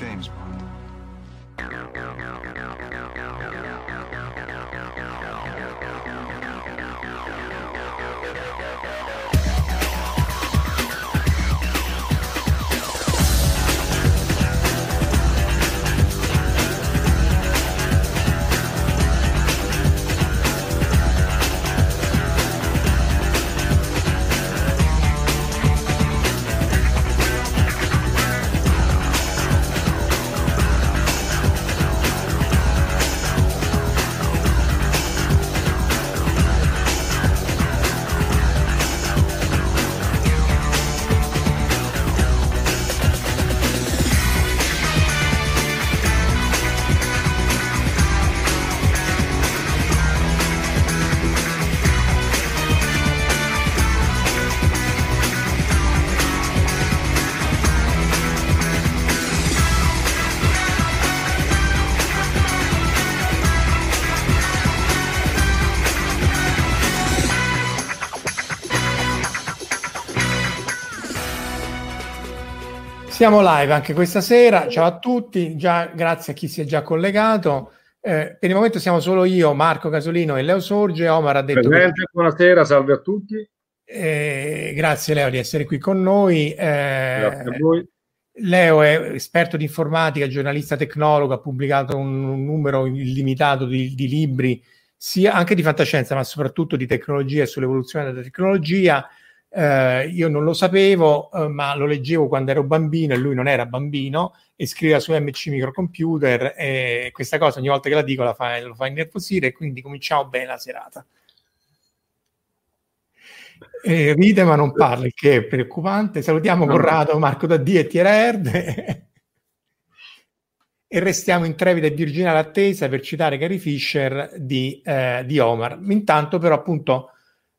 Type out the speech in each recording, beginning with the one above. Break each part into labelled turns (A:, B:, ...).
A: James
B: Siamo live anche questa sera, ciao a tutti, già, grazie a chi si è già collegato. Eh, per il momento siamo solo io, Marco Casolino e Leo Sorge. Omar ha detto...
C: Presente, che... buonasera, salve a tutti.
B: Eh, grazie Leo di essere qui con noi. Eh,
C: grazie a voi.
B: Leo è esperto di informatica, giornalista tecnologo, ha pubblicato un, un numero illimitato di, di libri, sia anche di fantascienza, ma soprattutto di tecnologia e sull'evoluzione della tecnologia. Eh, io non lo sapevo, eh, ma lo leggevo quando ero bambino e lui non era bambino e scriveva su MC Microcomputer e questa cosa ogni volta che la dico la fa, lo fa innervosire e quindi cominciamo bene la serata. E ride ma non parla, il che è preoccupante. Salutiamo no. Corrado, Marco Daddi e Thierry e restiamo in trepida e virginale attesa per citare Gary Fisher di, eh, di Omar. Intanto però appunto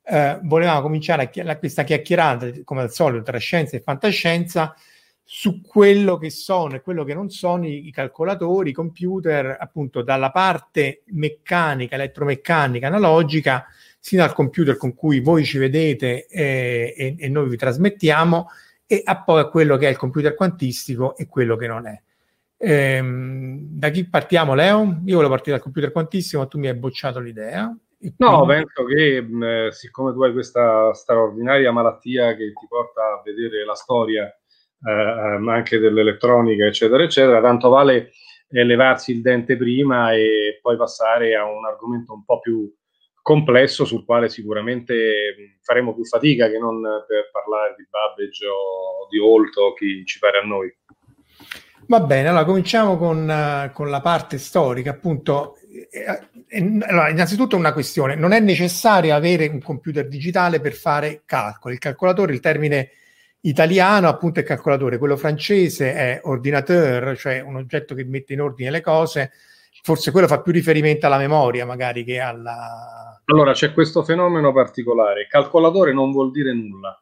B: eh, volevamo cominciare chi- questa chiacchierata, come al solito, tra scienza e fantascienza, su quello che sono e quello che non sono i, i calcolatori, i computer, appunto dalla parte meccanica, elettromeccanica, analogica, sino al computer con cui voi ci vedete eh, e, e, noi vi trasmettiamo, e a poi a quello che è il computer quantistico e quello che non è. Ehm, da chi partiamo, Leo? Io volevo partire dal computer quantistico, ma tu mi hai bocciato l'idea.
C: No, penso che mh, siccome tu hai questa straordinaria malattia che ti porta a vedere la storia eh, ehm, anche dell'elettronica, eccetera, eccetera, tanto vale eh, levarsi il dente prima e poi passare a un argomento un po' più complesso sul quale sicuramente faremo più fatica che non per parlare di Babbage o di Holt o chi ci pare a noi.
B: Va bene, allora cominciamo con, uh, con la parte storica, appunto allora, innanzitutto una questione, non è necessario avere un computer digitale per fare calcoli. Il calcolatore, il termine italiano appunto è calcolatore, quello francese è ordinateur, cioè un oggetto che mette in ordine le cose, forse quello fa più riferimento alla memoria magari che alla...
C: Allora c'è questo fenomeno particolare, calcolatore non vuol dire nulla.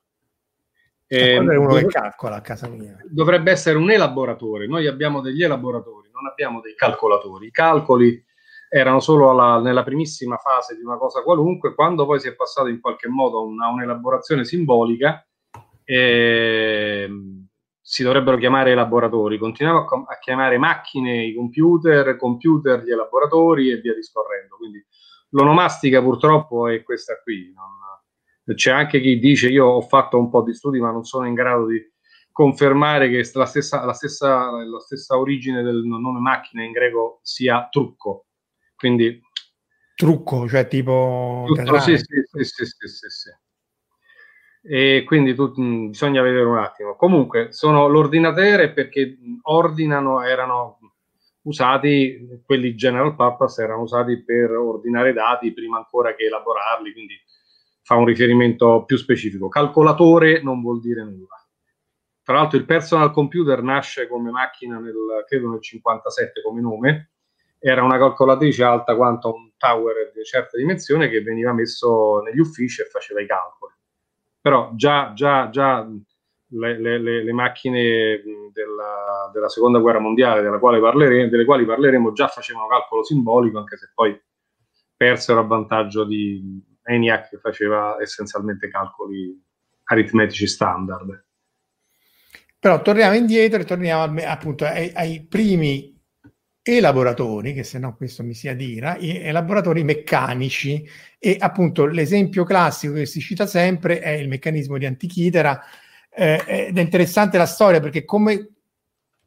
B: Eh, è uno dov- che calcola a casa mia.
C: Dovrebbe essere un elaboratore, noi abbiamo degli elaboratori, non abbiamo dei calcolatori. I calcoli erano solo alla, nella primissima fase di una cosa qualunque, quando poi si è passato in qualche modo a, un'elaborazione simbolica, eh, si dovrebbero chiamare elaboratori. Continuiamo a, a, chiamare macchine i computer, computer gli elaboratori e via discorrendo. Quindi l'onomastica purtroppo è questa qui. Non, c'è anche chi dice io ho fatto un po' di studi ma non sono in grado di confermare che la stessa, la stessa, la stessa origine del nome macchina in greco sia trucco. Quindi
B: trucco, cioè tipo
C: tutto, sì, sì, sì, sì, sì. E quindi bisogna vedere un attimo. Comunque, sono l'ordinatore perché ordinano, erano usati, quelli general purpose erano usati per ordinare dati prima ancora che elaborarli, quindi fa un riferimento più specifico. Calcolatore non vuol dire nulla. Tra l'altro il personal computer nasce come macchina nel, credo nel 57 come nome, era una calcolatrice alta quanto un tower di certa dimensione che veniva messo negli uffici e faceva i calcoli. Però già, già, già le, le, le, macchine della, della, seconda guerra mondiale, quale delle quali parleremo, già facevano calcolo simbolico, anche se poi persero a vantaggio di ENIAC che faceva essenzialmente calcoli aritmetici standard.
B: Però torniamo indietro e torniamo appunto ai, ai primi elaboratori, che se no questo mi si adira, elaboratori meccanici. E appunto l'esempio classico che si cita sempre è il meccanismo di Antichitera eh, ed è interessante la storia perché come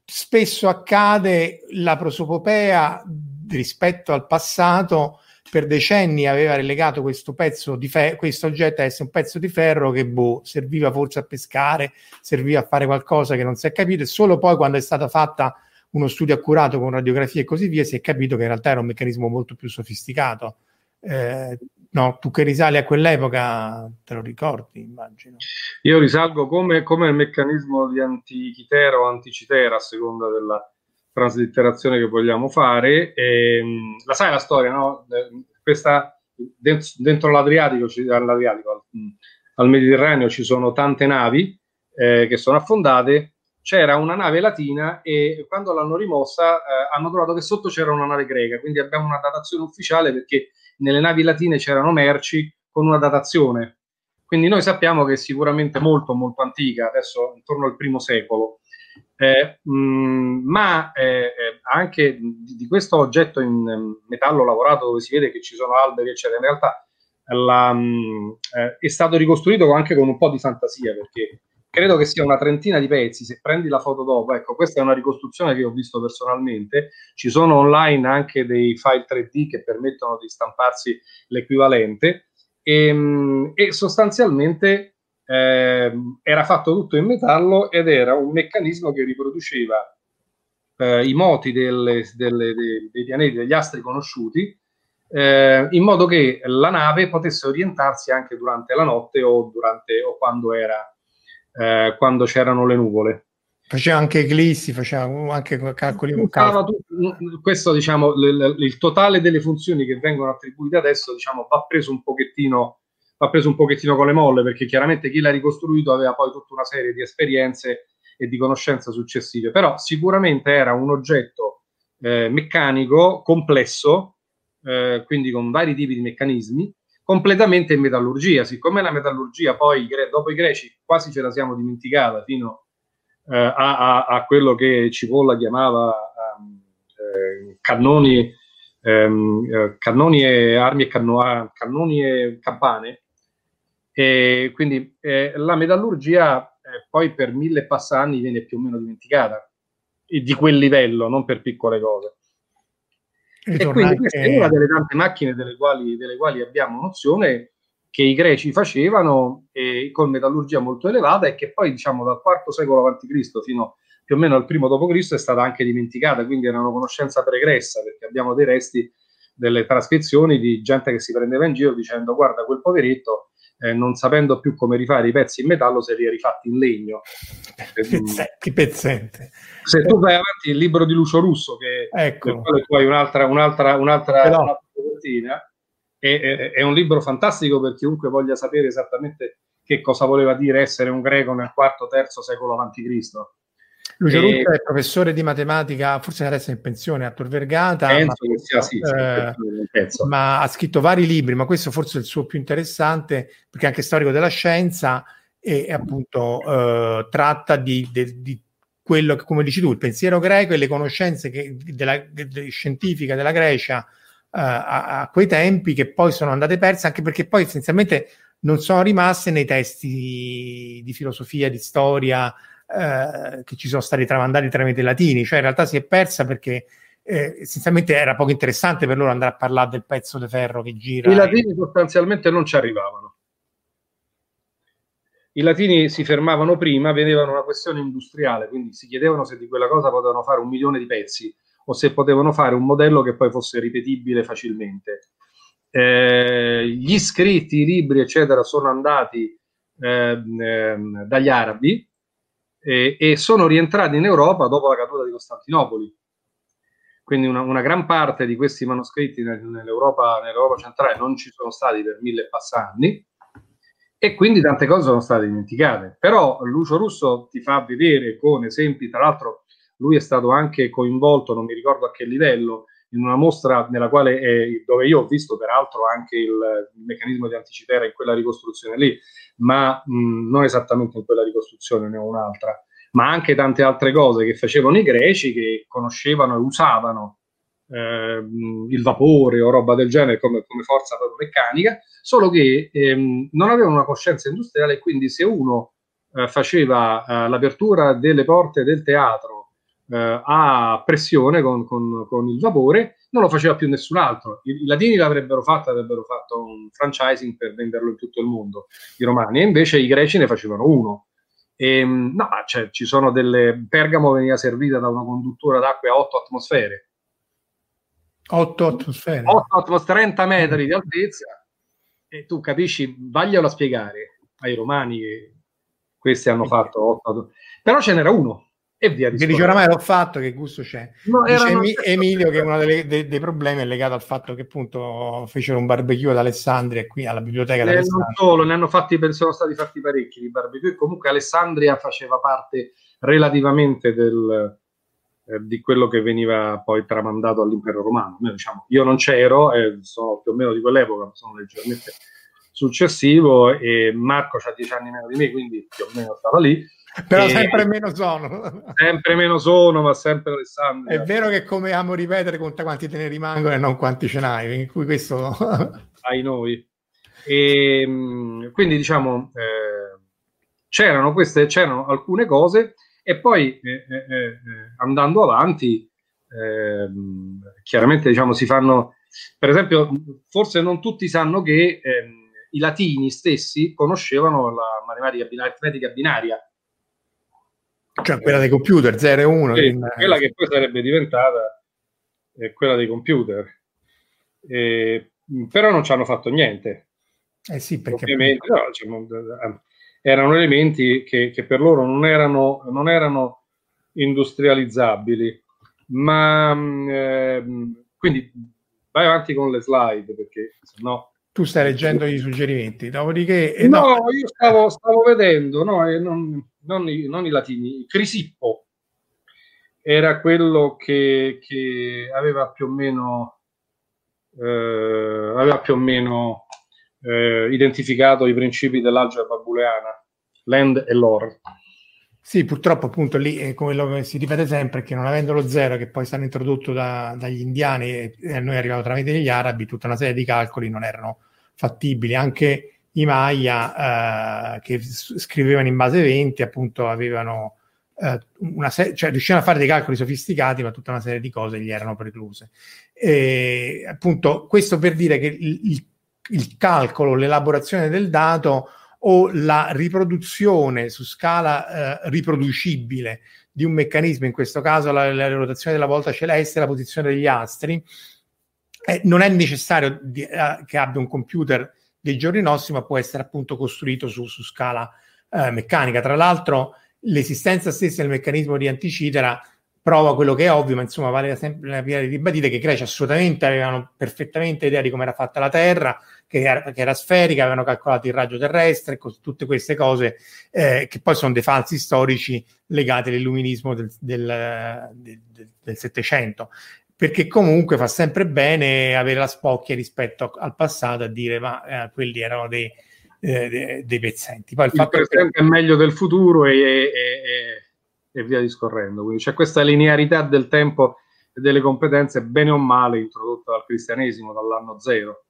B: spesso accade la prosopopea rispetto al passato per decenni aveva relegato questo pezzo di fe- questo oggetto a essere un pezzo di ferro che boh, serviva forse a pescare, serviva a fare qualcosa che non si è capito e solo poi quando è stata fatta uno studio accurato con radiografie e così via si è capito che in realtà era un meccanismo molto più sofisticato. Eh, no, tu che risali a quell'epoca te lo ricordi, immagino.
C: Io risalgo come, come il meccanismo di Antichitera o Anticitera, a seconda della traslitterazione che vogliamo fare. E, ehm, la sai la storia, no? Questa, dentro l'Adriatico, all'Adriatico al, al, Mediterraneo ci sono tante navi eh, che sono affondate. C'era una nave latina e quando l'hanno rimossa eh, hanno trovato che sotto c'era una nave greca, quindi abbiamo una datazione ufficiale perché nelle navi latine c'erano merci con una datazione. Quindi noi sappiamo che è sicuramente molto molto antica, adesso intorno al primo secolo. Eh, mh, mm, ma eh, eh, anche di, di, questo oggetto in mm, metallo lavorato dove si vede che ci sono alberi, eccetera, in realtà la, mh, mm, eh, è stato ricostruito anche con un po' di fantasia perché credo che sia una trentina di pezzi. Se prendi la foto dopo, ecco, questa è una ricostruzione che ho visto personalmente. Ci sono online anche dei file 3D che permettono di stamparsi l'equivalente. E, e sostanzialmente eh, era fatto tutto in metallo ed era un meccanismo che riproduceva eh, i moti delle, delle, dei, dei, pianeti, degli astri conosciuti, eh, in modo che la nave potesse orientarsi anche durante la notte o, durante, o quando, era, eh, quando c'erano le nuvole.
B: Faceva anche eclissi, faceva anche calcoli con
C: Questo, diciamo, l- l- il totale delle funzioni che vengono attribuite adesso, diciamo, va preso un pochettino va preso un pochettino con le molle perché chiaramente chi l'ha ricostruito aveva poi tutta una serie di esperienze e di conoscenze successive, però sicuramente era un oggetto eh, meccanico complesso, eh, quindi con vari tipi di meccanismi, completamente in metallurgia. Siccome la metallurgia poi dopo i greci quasi ce la siamo dimenticata fino eh, a, a, a, quello che Cipolla chiamava um, cannoni, um, cannoni e armi e canno- ah, cannoni e campane, e quindi eh, la metallurgia eh, poi per mille passanni viene più o meno dimenticata di quel livello, non per piccole cose. E, quindi questa è una delle tante macchine delle quali, delle quali abbiamo nozione che i greci facevano eh, con metallurgia molto elevata e che poi diciamo dal IV secolo a.C. fino più o meno al primo d.C. è stata anche dimenticata, quindi era una conoscenza pregressa perché abbiamo dei resti delle trascrizioni di gente che si prendeva in giro dicendo guarda quel poveretto eh, non sapendo più come rifare i pezzi in metallo, se li ha rifatti in legno.
B: Che pezzente.
C: Se tu vai avanti il libro di Lucio Russo, che ecco. poi un'altra, un'altra, un'altra, no. un'altra è, è, è, un libro fantastico per chiunque voglia sapere esattamente che cosa voleva dire essere un greco nel IV-III secolo a.C.
B: Lucio e... È professore di matematica, forse adesso è in pensione a Tor Vergata,
C: ma, sia, sì,
B: eh, ma ha scritto vari libri, ma questo forse è il suo più interessante, perché è anche storico della scienza e, e appunto eh, tratta di, di, di, quello che, come dici tu, il pensiero greco e le conoscenze che, della, de, scientifiche della Grecia uh, a, a, quei tempi che poi sono andate perse, anche perché poi essenzialmente non sono rimaste nei testi di filosofia, di storia eh, che ci sono stati tramandati tramite i latini, cioè in realtà si è persa perché eh, essenzialmente era poco interessante per loro andare a parlare del pezzo di ferro che gira.
C: I latini sostanzialmente non ci arrivavano. I latini si fermavano prima, vedevano una questione industriale, quindi si chiedevano se di quella cosa potevano fare un milione di pezzi o se potevano fare un modello che poi fosse ripetibile facilmente. Eh, gli scritti, i libri, eccetera, sono andati eh, dagli arabi e sono rientrati in Europa dopo la caduta di Costantinopoli. Quindi una, una gran parte di questi manoscritti nell'Europa, nell'Europa, centrale non ci sono stati per mille passanni e quindi tante cose sono state dimenticate. Però Lucio Russo ti fa vedere con esempi, tra l'altro lui è stato anche coinvolto, non mi ricordo a che livello, in una mostra è, dove io ho visto peraltro anche il, il, meccanismo di Anticitera in quella ricostruzione lì, ma mh, non esattamente in quella ricostruzione, ne ho un'altra, ma anche tante altre cose che facevano i greci che conoscevano e usavano eh, il vapore o roba del genere come, come forza proprio meccanica, solo che ehm, non avevano una coscienza industriale e quindi se uno eh, faceva eh, l'apertura delle porte del teatro eh, a pressione con, con, con, il vapore, non lo faceva più nessun altro. I, i latini l'avrebbero fatto, avrebbero fatto un franchising per venderlo in tutto il mondo, i romani, e invece i greci ne facevano uno. E, ehm, no, cioè, ci sono delle... Pergamo veniva servita da una conduttura d'acqua a 8 atmosfere.
B: 8 atmosfere?
C: 8 atmosfere, 30 metri di altezza. E tu capisci, vaglielo a spiegare ai romani che questi hanno fatto 8 Però ce n'era uno, e via
B: di dice oramai l'ho fatto, che gusto c'è. No, Emi- Emilio che uno delle, dei, dei, problemi è legato al fatto che appunto fecero un barbecue ad Alessandria qui alla biblioteca
C: eh, Non solo, ne hanno fatti, sono stati fatti parecchi di barbecue, comunque Alessandria faceva parte relativamente del, eh, di quello che veniva poi tramandato all'impero romano. Noi, diciamo, io non c'ero, eh, sono più o meno di quell'epoca, ma sono leggermente successivo e Marco ha dieci anni meno di me, quindi più o meno stava lì
B: però e... sempre meno sono.
C: Sempre meno sono, ma sempre Alessandro.
B: È vero che come amo ripetere, conta quanti te ne rimangono e non quanti ce n'hai, in cui questo...
C: Ai noi. E, ehm, quindi diciamo, eh, c'erano, queste, c'erano alcune cose e poi eh, eh, eh andando avanti, ehm, chiaramente diciamo si fanno, per esempio, forse non tutti sanno che ehm, i latini stessi conoscevano la matematica binaria, binaria
B: cioè quella dei computer 0 e 1.
C: Sì, quella che poi sarebbe diventata eh, quella dei computer. Eh, però non ci hanno fatto niente.
B: Eh sì, perché
C: ovviamente no, diciamo, erano elementi che, che, per loro non erano, non erano industrializzabili. Ma eh, quindi vai avanti con le slide perché sennò
B: tu stai leggendo i suggerimenti, dopodiché...
C: Eh, no, no, io stavo, stavo vedendo, no, eh, non, non, i, non, i, latini, Crisippo era quello che, che aveva più o meno, eh, aveva più o meno eh, identificato i principi dell'algebra booleana, l'end e l'or.
B: Sì, purtroppo appunto lì è come lo si ripete sempre che non avendo lo zero che poi è stato introdotto da, dagli indiani e, e a noi è arrivato tramite gli arabi, tutta una serie di calcoli non erano fattibili. Anche i Maya eh, che scrivevano in base 20 appunto avevano eh, una serie, cioè riuscivano a fare dei calcoli sofisticati, ma tutta una serie di cose gli erano precluse. E, appunto, questo per dire che il, il calcolo, l'elaborazione del dato o la riproduzione su scala eh, riproducibile di un meccanismo, in questo caso la, la rotazione della volta celeste, la posizione degli astri, eh, non è necessario di, eh, che abbia un computer dei giorni nostri, ma può essere appunto costruito su, su scala eh, meccanica. Tra l'altro, l'esistenza stessa del meccanismo di Anticitera prova quello che è ovvio, ma insomma vale sempre la pena di ribadire che i greci assolutamente avevano perfettamente idea di come era fatta la Terra, che era, che era sferica, avevano calcolato il raggio terrestre, cos- tutte queste cose eh, che poi sono dei falsi storici legati all'illuminismo del, del, del, del Settecento perché comunque fa sempre bene avere la spocchia rispetto al passato a dire ma eh, quelli erano dei, eh, dei, dei pezzenti.
C: Poi il, il fatto presente che... è meglio del futuro e, e, e e via discorrendo. Quindi c'è questa linearità del tempo e delle competenze, bene o male, introdotta dal cristianesimo dall'anno zero.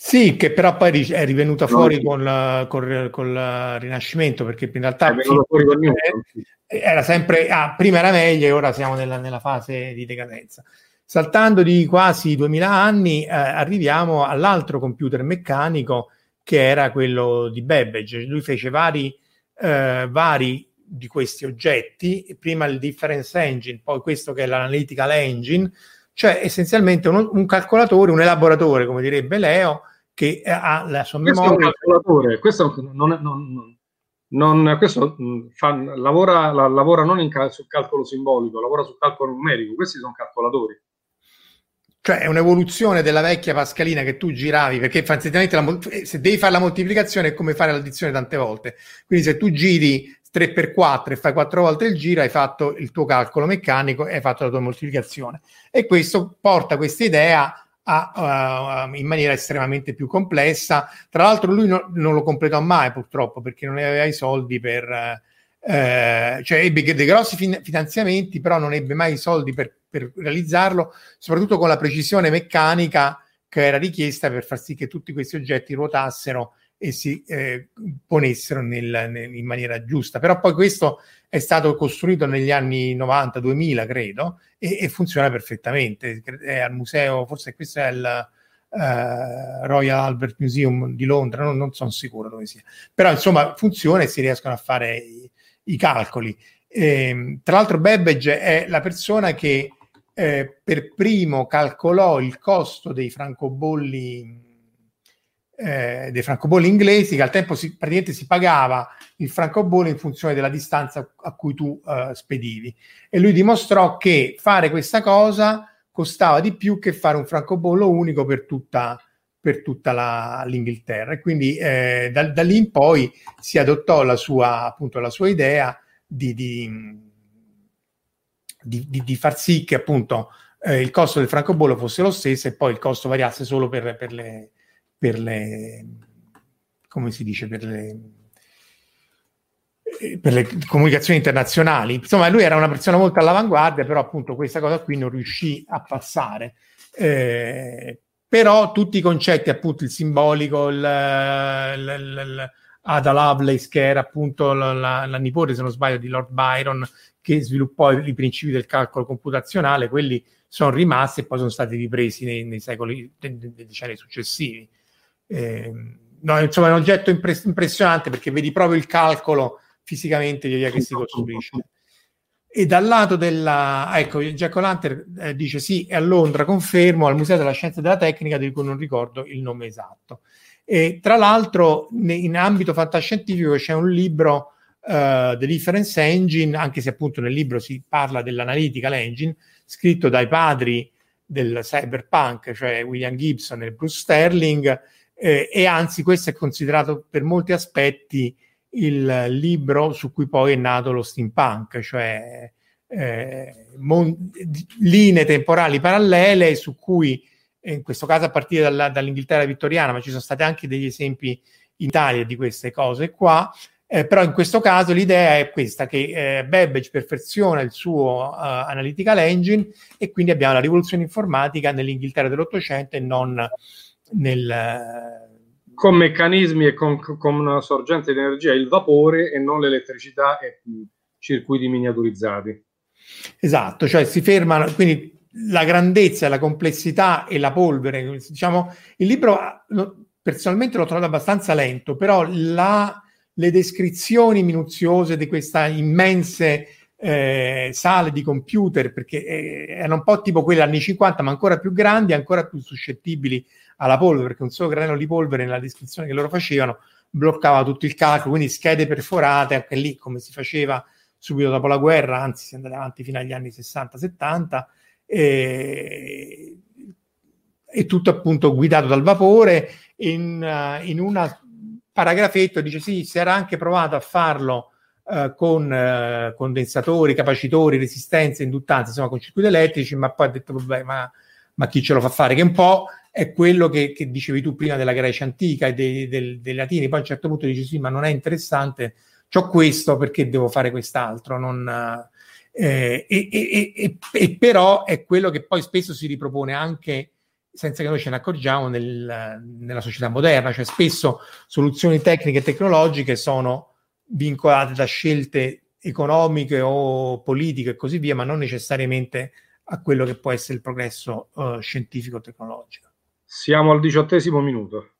B: Sì, che però poi è rivenuta fuori con, con, con, il Rinascimento, perché in realtà era sempre, ah, prima era meglio e ora siamo nella, nella, fase di decadenza. Saltando di quasi 2000 anni, eh, arriviamo all'altro computer meccanico che era quello di Babbage. Lui fece vari, eh, vari di questi oggetti, prima il difference engine, poi questo che è l'analytical engine, cioè essenzialmente un, un calcolatore, un elaboratore, come direbbe Leo, che ha la sua
C: questo
B: memoria.
C: È un calcolatore, questo non, non, non questo fa, lavora, la, lavora non cal- sul calcolo simbolico, lavora sul calcolo numerico, questi sono calcolatori.
B: Cioè è un'evoluzione della vecchia pascalina che tu giravi, perché fondamentalmente la, se devi fare la moltiplicazione è come fare l'addizione tante volte. Quindi se tu giri 3x4 e fai 4 volte il giro, hai fatto il tuo calcolo meccanico e hai fatto la tua moltiplicazione. E questo porta questa idea a, uh, in maniera estremamente più complessa. Tra l'altro lui no, non lo completò mai purtroppo perché non aveva i soldi per... Uh, cioè ebbe dei grossi fin- finanziamenti, però non ebbe mai i soldi per per realizzarlo, soprattutto con la precisione meccanica che era richiesta per far sì che tutti questi oggetti ruotassero e si eh, ponessero nel, nel, in maniera giusta. Però poi questo è stato costruito negli anni 90-2000, credo, e, e, funziona perfettamente. È al museo, forse questo è il uh, Royal Albert Museum di Londra, non, non, sono sicuro dove sia. Però insomma funziona e si riescono a fare i, i calcoli. E, ehm, tra l'altro Babbage è la persona che eh, per primo calcolò il costo dei francobolli, eh, dei francobolli inglesi, che al tempo si, praticamente si pagava il francobollo in funzione della distanza a cui tu eh, spedivi. E lui dimostrò che fare questa cosa costava di più che fare un francobollo unico per tutta, per tutta la, l'Inghilterra. E quindi eh, da, da, lì in poi si adottò la sua, appunto, la sua idea di, di di, di, di far sì che appunto eh, il costo del francobollo fosse lo stesso e poi il costo variasse solo per, per, le, per le, come si dice, per le, eh, per le comunicazioni internazionali. Insomma, lui era una persona molto all'avanguardia, però appunto questa cosa qui non riuscì a passare. Eh, però tutti i concetti, appunto il simbolico, il, il, il, Ada Lovelace, che era appunto la, la, la, nipote, se non sbaglio, di Lord Byron, che sviluppò i, i principi del calcolo computazionale, quelli sono rimasti e poi sono stati ripresi nei, nei secoli, nei, nei decenni successivi. Eh, no, insomma, è un oggetto impre- impressionante perché vedi proprio il calcolo fisicamente via via che si costruisce. E dal lato della... Ecco, Jack O'Lantern eh, dice sì, è a Londra, confermo, al Museo della Scienza e della Tecnica, di cui non ricordo il nome esatto. E tra l'altro, in ambito fantascientifico c'è un libro uh, The Difference Engine, anche se appunto nel libro si parla dell'analytical engine, scritto dai padri del cyberpunk, cioè William Gibson e Bruce Sterling, eh, e anzi questo è considerato per molti aspetti il libro su cui poi è nato lo steampunk, cioè eh, mon- linee temporali parallele su cui in questo caso a partire dalla, dall'Inghilterra vittoriana, ma ci sono stati anche degli esempi in Italia di queste cose qua, eh, però in questo caso l'idea è questa, che eh, Babbage perfeziona il suo uh, analytical engine e quindi abbiamo la rivoluzione informatica nell'Inghilterra dell'Ottocento e non nel...
C: Con meccanismi e con, con, una sorgente di energia, il vapore e non l'elettricità e circuiti miniaturizzati.
B: Esatto, cioè si fermano, quindi la grandezza, la complessità e la polvere, diciamo, il libro personalmente l'ho trovato abbastanza lento, però la le descrizioni minuziose di queste immense eh, sale di computer, perché eh, erano un po' tipo quelle anni 50, ma ancora più grandi, ancora più suscettibili alla polvere, perché un solo granello di polvere nella descrizione che loro facevano bloccava tutto il calcolo, quindi schede perforate, anche lì come si faceva subito dopo la guerra, anzi si è andato avanti fino agli anni 60-70, e, e tutto appunto guidato dal vapore in, uh, in una paragrafetto dice sì, si era anche provato a farlo eh, con eh, condensatori, capacitori, resistenze, induttanze, insomma con circuiti elettrici, ma poi ha detto vabbè, ma, ma chi ce lo fa fare? Che un po' è quello che, che dicevi tu prima della Grecia antica e dei, dei, dei, latini, poi a un certo punto dici sì, ma non è interessante, ho questo perché devo fare quest'altro, non... Eh, e, e, e, e, però è quello che poi spesso si ripropone anche senza che noi ce ne accorgiamo nel, nella società moderna, cioè spesso soluzioni tecniche e tecnologiche sono vincolate da scelte economiche o politiche e così via, ma non necessariamente a quello che può essere il progresso uh, scientifico-tecnologico.
C: Siamo al diciottesimo minuto.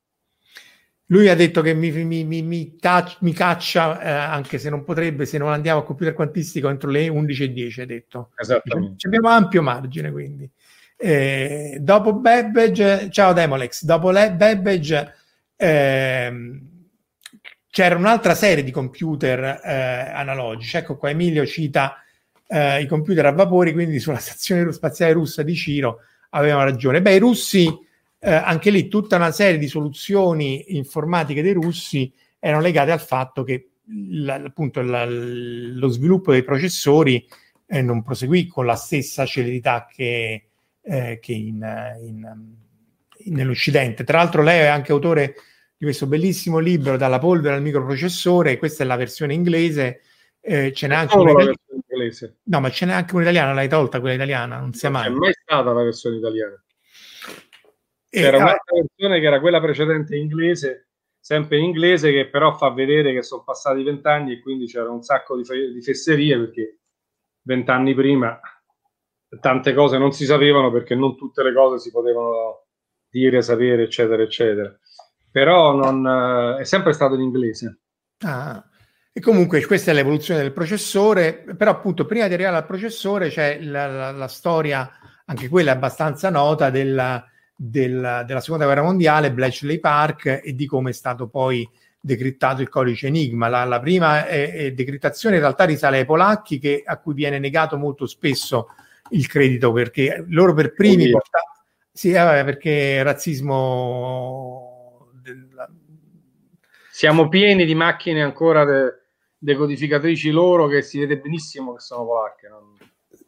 B: Lui ha detto che mi, mi, mi, mi, tac- mi caccia, eh, anche se non potrebbe, se non andiamo a computer quantistico entro le 11.10, ha detto.
C: Esattamente.
B: abbiamo ampio margine, quindi. Eh, dopo Babbage, ciao Demolex, dopo le, Babbage eh, c'era un'altra serie di computer eh, analogici. Ecco qua Emilio cita eh, i computer a vapori, quindi sulla stazione spaziale russa di Ciro avevano ragione. Beh, i russi eh, anche lì tutta una serie di soluzioni informatiche dei russi erano legate al fatto che la, appunto la, lo sviluppo dei processori eh, non proseguì con la stessa celerità che, eh, che in, in, in, nell'Occidente. Tra l'altro lei è anche autore di questo bellissimo libro Dalla polvere al microprocessore, questa è la versione inglese, eh, ce n'è anche una
C: inglese.
B: No, ma ce n'è anche un'italiana, l'hai tolta quella italiana, non sia mai.
C: Non c'è mai stata la versione italiana. C'era un'altra versione che era quella precedente inglese, sempre in inglese, che però fa vedere che sono passati vent'anni e quindi c'era un sacco di, fe- di fesserie perché vent'anni prima tante cose non si sapevano perché non tutte le cose si potevano dire, sapere, eccetera, eccetera. Però non, è sempre stato in inglese.
B: Ah. E comunque questa è l'evoluzione del processore, però appunto prima di arrivare al processore c'è la, la, la storia, anche quella abbastanza nota, della, del, della seconda guerra mondiale, Bletchley Park, e di come è stato poi decrittato il codice Enigma. La, la prima è, è decrittazione in realtà risale ai polacchi, che, a cui viene negato molto spesso il credito perché loro per primi porta- sì, eh, perché razzismo
C: della... siamo pieni di macchine ancora de- decodificatrici loro che si vede benissimo che sono polacche non...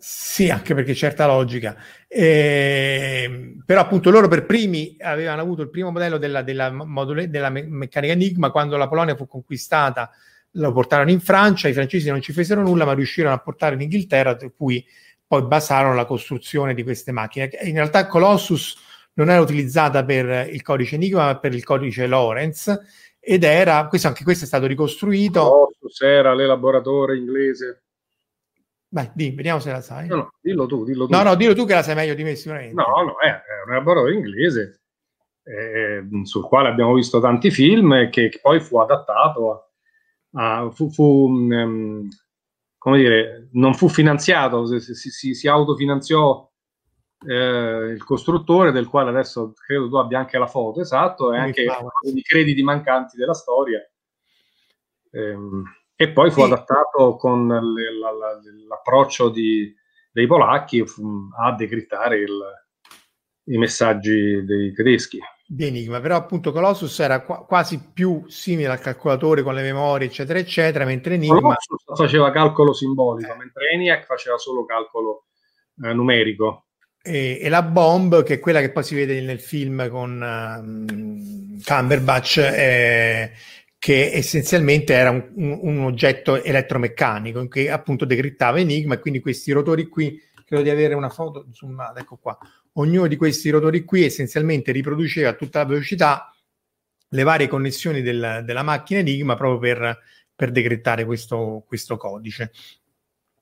B: Sì, anche perché certa logica. Eh, però appunto loro per primi avevano avuto il primo modello della, della, module, della me- meccanica Enigma quando la Polonia fu conquistata, lo portarono in Francia, i francesi non ci fecero nulla ma riuscirono a portare in Inghilterra, per cui poi basarono la costruzione di queste macchine. In realtà Colossus non era utilizzata per il codice Enigma ma per il codice Lorenz ed era, questo, anche questo è stato ricostruito.
C: Colossus era l'elaboratore inglese
B: Vai, di, vediamo se la sai.
C: No, no, dillo tu, dillo tu.
B: No, no, dillo tu che la sai meglio di me sicuramente.
C: No, no, è, un elaboratore inglese eh, sul quale abbiamo visto tanti film e che, che poi fu adattato a... a fu, fu um, come dire, non fu finanziato, si, si, si, si autofinanziò eh, il costruttore del quale adesso credo tu abbia anche la foto, esatto, e anche i crediti mancanti della storia. Ehm, e poi fu sì. adattato con l'approccio di, dei polacchi a decrittare il, i messaggi dei tedeschi.
B: Di Enigma, però appunto Colossus era qu- quasi più simile al calcolatore con le memorie, eccetera, eccetera, mentre Enigma
C: Colossus faceva calcolo simbolico, eh. mentre ENIAC faceva solo calcolo eh, numerico.
B: E, e, la bomb, che è quella che poi si vede nel film con um, Cumberbatch, eh, che essenzialmente era un, un, oggetto elettromeccanico che appunto decrittava Enigma e quindi questi rotori qui, credo di avere una foto zoomata, ecco qua, ognuno di questi rotori qui essenzialmente riproduceva a tutta la velocità le varie connessioni del, della macchina Enigma proprio per, per decrittare questo, questo codice.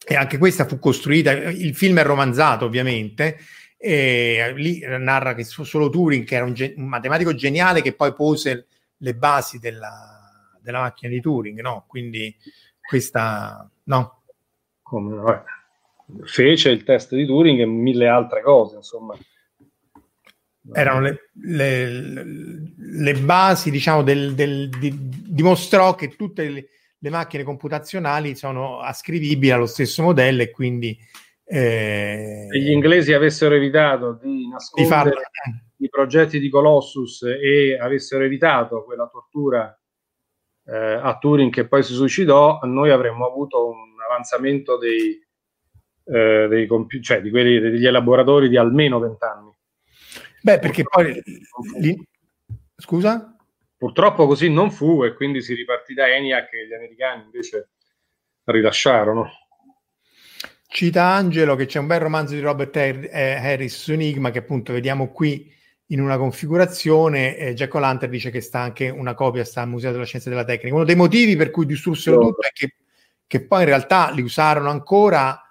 B: E anche questa fu costruita, il film è romanzato ovviamente, e lì narra che solo Turing, che era un, un matematico geniale, che poi pose le basi della, della macchina di Turing, no? Quindi questa, no?
C: Come. Fece il test di Turing e mille altre cose, insomma.
B: Erano le, le, le basi, diciamo, del, del, di, dimostrò che tutte le, le, macchine computazionali sono ascrivibili allo stesso modello e quindi...
C: Eh, Se gli inglesi avessero evitato di nascondere di i progetti di Colossus e avessero evitato quella tortura eh, a Turing che poi si suicidò, noi avremmo avuto un avanzamento dei, eh, dei compi- cioè di quelli, degli elaboratori di almeno vent'anni.
B: Beh, perché poi... Li... Scusa?
C: Purtroppo così non fu e quindi si ripartì da ENIAC che gli americani invece rilasciarono.
B: Cita Angelo che c'è un bel romanzo di Robert Harris su Enigma che appunto vediamo qui in una configurazione. Eh, Jack O'Lantern dice che sta anche una copia, sta al Museo della Scienza e della Tecnica. Uno dei motivi per cui distrussero tutto è che, che poi in realtà li usarono ancora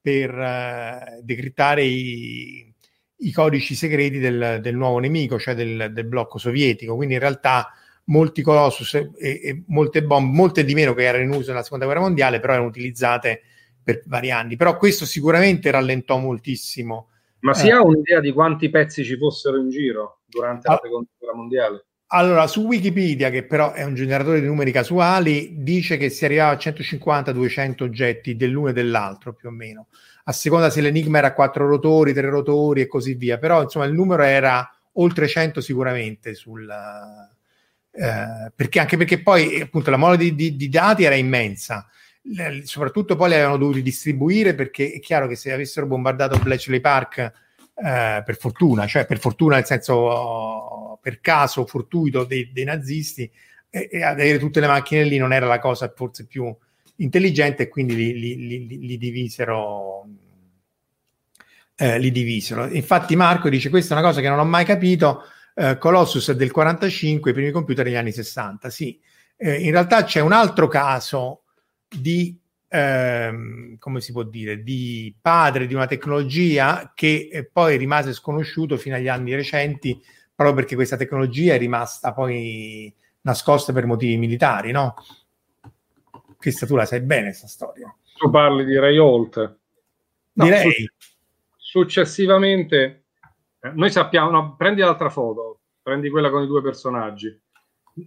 B: per eh, decrittare i, i, codici segreti del, del, nuovo nemico, cioè del, del, blocco sovietico. Quindi in realtà molti Colossus e, e molte bombe, molte di meno che erano in uso nella seconda guerra mondiale, però erano utilizzate per vari anni. Però questo sicuramente rallentò moltissimo.
C: Ma si eh. ha un'idea di quanti pezzi ci fossero in giro durante ah, la seconda guerra mondiale?
B: Allora, su Wikipedia, che però è un generatore di numeri casuali, dice che si arrivava a 150-200 oggetti dell'uno e dell'altro, più o meno, a seconda se l'enigma era quattro rotori, tre rotori e così via. Però, insomma, il numero era oltre 100 sicuramente sul... Eh, perché anche perché poi appunto la mole di, di, di dati era immensa soprattutto poi li avevano dovuti distribuire perché è chiaro che se avessero bombardato Bletchley Park eh, per fortuna, cioè per fortuna nel senso per caso fortuito dei, dei nazisti e, e, avere tutte le macchine lì non era la cosa forse più intelligente e quindi li, li, li, li divisero eh, li divisero. Infatti Marco dice questa è una cosa che non ho mai capito eh, Colossus è del 45 i primi computer degli anni 60 sì, eh, in realtà c'è un altro caso di, ehm, come si può dire, di padre di una tecnologia che eh, poi rimase sconosciuto fino agli anni recenti, proprio perché questa tecnologia è rimasta poi nascosta per motivi militari, no? Questa tu la sai bene, questa storia.
C: Tu parli di Ray Holt.
B: No, Direi.
C: Successivamente, eh, noi sappiamo, no, prendi l'altra foto, prendi quella con i due personaggi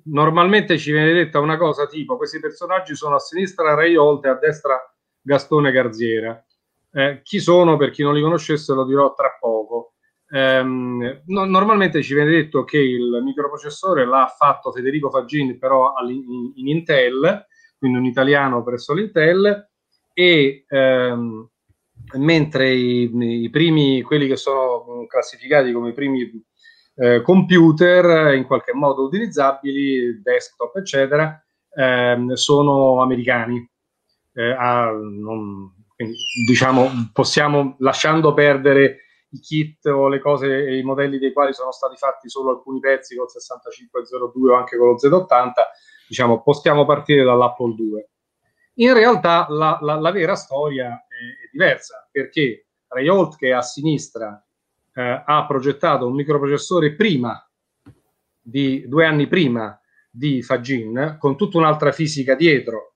C: normalmente ci viene detta una cosa tipo questi personaggi sono a sinistra Ray Holt e a destra Gastone Garziera. Eh, chi sono, per chi non li conoscesse, lo dirò tra poco. Eh, no, normalmente ci viene detto che il microprocessore l'ha fatto Federico Faggini, però in, in Intel, quindi un italiano presso l'Intel, e ehm, mentre i, i, primi, quelli che sono classificati come i primi eh, computer in qualche modo utilizzabili, desktop, eccetera, ehm, sono americani. Eh, a, non, diciamo, possiamo, lasciando perdere i kit o le cose e i modelli dei quali sono stati fatti solo alcuni pezzi col 6502 o anche con lo Z80, diciamo, possiamo partire dall'Apple 2. In realtà la, la, la vera storia è, è, diversa perché Ray Holt che è a sinistra eh, ha progettato un microprocessore prima di due anni prima di Fagin, con tutta un'altra fisica dietro,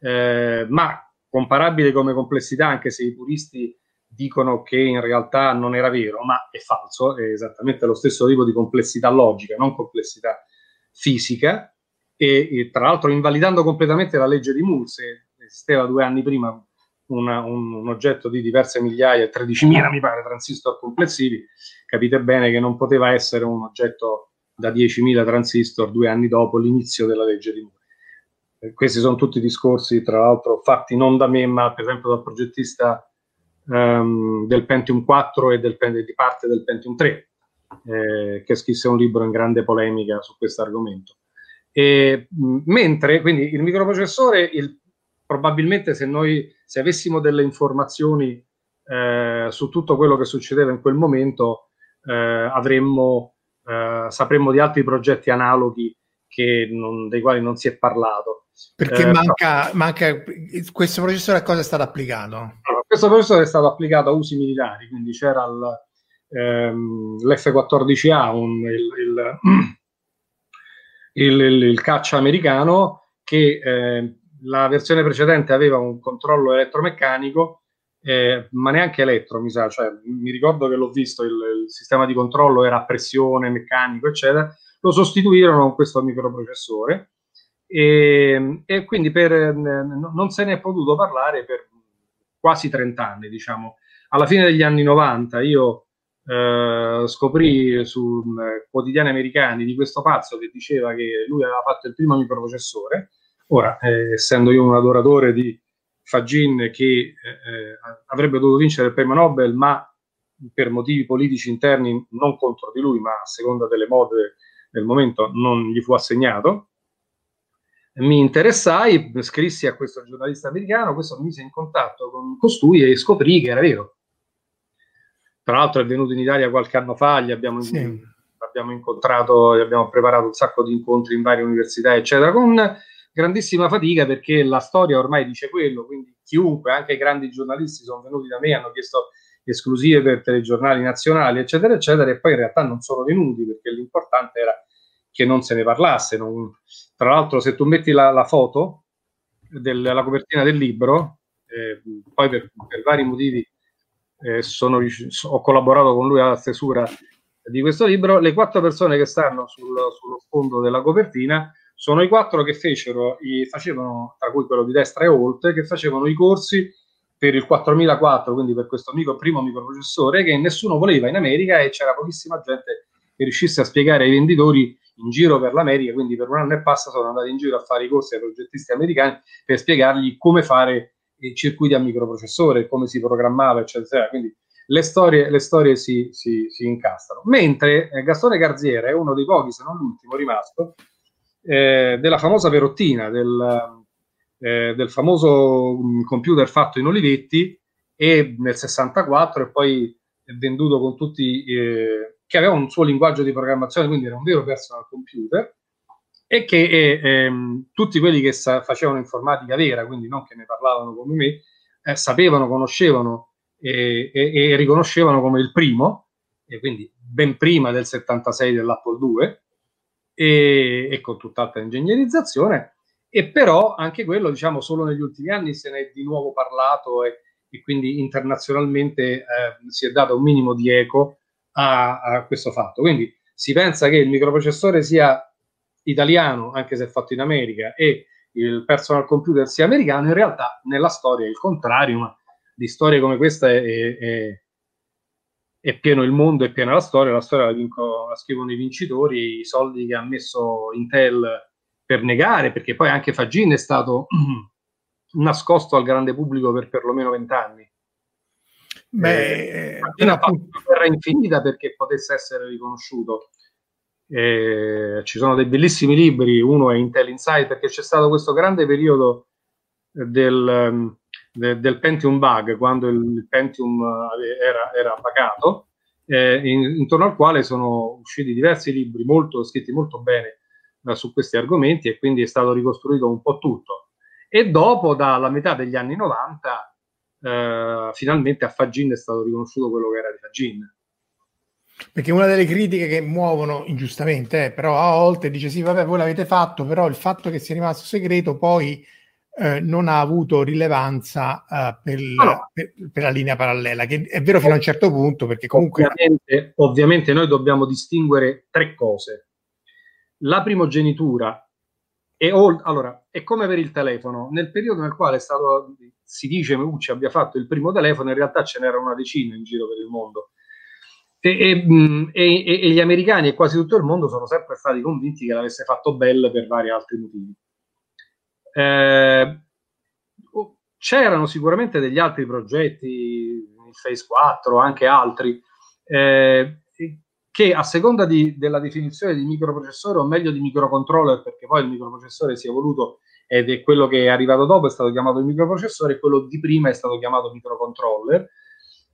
C: eh, ma comparabile come complessità, anche se i puristi dicono che in realtà non era vero, ma è falso, è esattamente lo stesso tipo di complessità logica, non complessità fisica, e, e tra l'altro invalidando completamente la legge di Moore, se esisteva due anni prima una, un, un, oggetto di diverse migliaia, 13.000 mi pare, transistor complessivi, capite bene che non poteva essere un oggetto da 10.000 transistor due anni dopo l'inizio della legge di Moore. Eh, questi sono tutti discorsi, tra l'altro, fatti non da me, ma per esempio dal progettista um, del Pentium 4 e del, di parte del Pentium 3, eh, che scrisse un libro in grande polemica su questo argomento. E, mentre quindi il microprocessore, il probabilmente se noi se avessimo delle informazioni eh, su tutto quello che succedeva in quel momento, eh, avremmo, eh, sapremmo di altri progetti analoghi non, dei quali non si è parlato.
B: Perché eh, manca, manca, questo processore a cosa è stato applicato?
C: Allora, questo processore è stato applicato a usi militari, quindi c'era il, ehm, l'F-14A, un, il, il, il, il, caccia americano che eh, la versione precedente aveva un controllo elettromeccanico, eh, ma neanche elettro, mi sa, cioè, mi ricordo che l'ho visto, il, il, sistema di controllo era a pressione, meccanico, eccetera, lo sostituirono con questo microprocessore e, e quindi per, eh, non se ne è potuto parlare per quasi 30 anni, diciamo. Alla fine degli anni 90 io eh, scoprì su eh, quotidiani americani di questo pazzo che diceva che lui aveva fatto il primo microprocessore Ora, eh, essendo io un adoratore di Fagin che eh, eh, avrebbe dovuto vincere il premio Nobel, ma per motivi politici interni non contro di lui, ma a seconda delle mode del momento non gli fu assegnato, mi interessai, scrissi a questo giornalista americano, questo mi mise in contatto con costui e scoprì che era vero. Tra l'altro è venuto in Italia qualche anno fa, gli abbiamo sì. abbiamo incontrato e abbiamo preparato un sacco di incontri in varie università, eccetera, con grandissima fatica perché la storia ormai dice quello, quindi chiunque, anche i grandi giornalisti sono venuti da me, hanno chiesto esclusive per telegiornali nazionali, eccetera, eccetera, e poi in realtà non sono venuti perché l'importante era che non se ne parlasse. Non... Tra l'altro, se tu metti la, la foto della copertina del libro, eh, poi per, per, vari motivi eh, sono, ho collaborato con lui alla stesura di questo libro, le quattro persone che stanno sul, sullo sfondo della copertina sono i quattro che fecero, i, facevano, tra cui quello di destra e oltre, che facevano i corsi per il 4004, quindi per questo micro, primo microprocessore che nessuno voleva in America e c'era pochissima gente che riuscisse a spiegare ai venditori in giro per l'America, quindi per un anno e passa sono andati in giro a fare i corsi ai progettisti americani per spiegargli come fare i circuiti a microprocessore, come si programmava, eccetera. Quindi le storie, le storie si, si, si, incastrano. Mentre eh, Gastone Garziera è uno dei pochi, se non l'ultimo rimasto, eh, della famosa perottina, del, eh, del famoso um, computer fatto in Olivetti e nel 64 e poi venduto con tutti, eh, che aveva un suo linguaggio di programmazione, quindi era un vero personal computer e che eh, ehm, tutti quelli che sa- facevano informatica vera, quindi non che ne parlavano come me, eh, sapevano, conoscevano e, e, e, riconoscevano come il primo, e quindi ben prima del 76 dell'Apple II, e, e con tutt'altra ingegnerizzazione, e però anche quello, diciamo, solo negli ultimi anni se ne è di nuovo parlato e, e quindi internazionalmente eh, si è dato un minimo di eco a, a, questo fatto. Quindi si pensa che il microprocessore sia italiano, anche se fatto in America, e il personal computer sia americano, in realtà nella storia è il contrario, ma di storie come questa è, è, è pieno il mondo, è piena la storia, la storia la, vinco, la scrivono i vincitori, i soldi che ha messo Intel per negare, perché poi anche Fagin è stato nascosto al grande pubblico per perlomeno vent'anni. Beh, eh, ha fatto una guerra infinita perché potesse essere riconosciuto. Eh, ci sono dei bellissimi libri, uno è Intel Inside, perché c'è stato questo grande periodo del, de, del Pentium bug, quando il Pentium era, era vacato, eh, in, intorno al quale sono usciti diversi libri molto, scritti molto bene eh, su questi argomenti e quindi è stato ricostruito un po' tutto. E dopo, dalla metà degli anni 90, eh, finalmente a Fagin è stato riconosciuto quello che era di Fagin.
B: Perché una delle critiche che muovono ingiustamente, eh, però a volte dice sì, vabbè, voi l'avete fatto, però il fatto che sia rimasto segreto poi eh, non ha avuto rilevanza uh, per, no. per, per, la linea parallela, che è vero fino a un certo punto, perché comunque...
C: Ovviamente, ovviamente noi dobbiamo distinguere tre cose. La primogenitura è, allora, è come per il telefono. Nel periodo nel quale stato, si dice che Meucci abbia fatto il primo telefono, in realtà ce n'era una decina in giro per il mondo. E, e, e, e, gli americani e quasi tutto il mondo sono sempre stati convinti che l'avesse fatto Bell per vari altri motivi. Eh, c'erano sicuramente degli altri progetti, il Phase 4, anche altri, eh, che a seconda di, della definizione di microprocessore o meglio di microcontroller, perché poi il microprocessore si è evoluto ed è quello che è arrivato dopo, è stato chiamato microprocessore, e quello di prima è stato chiamato microcontroller.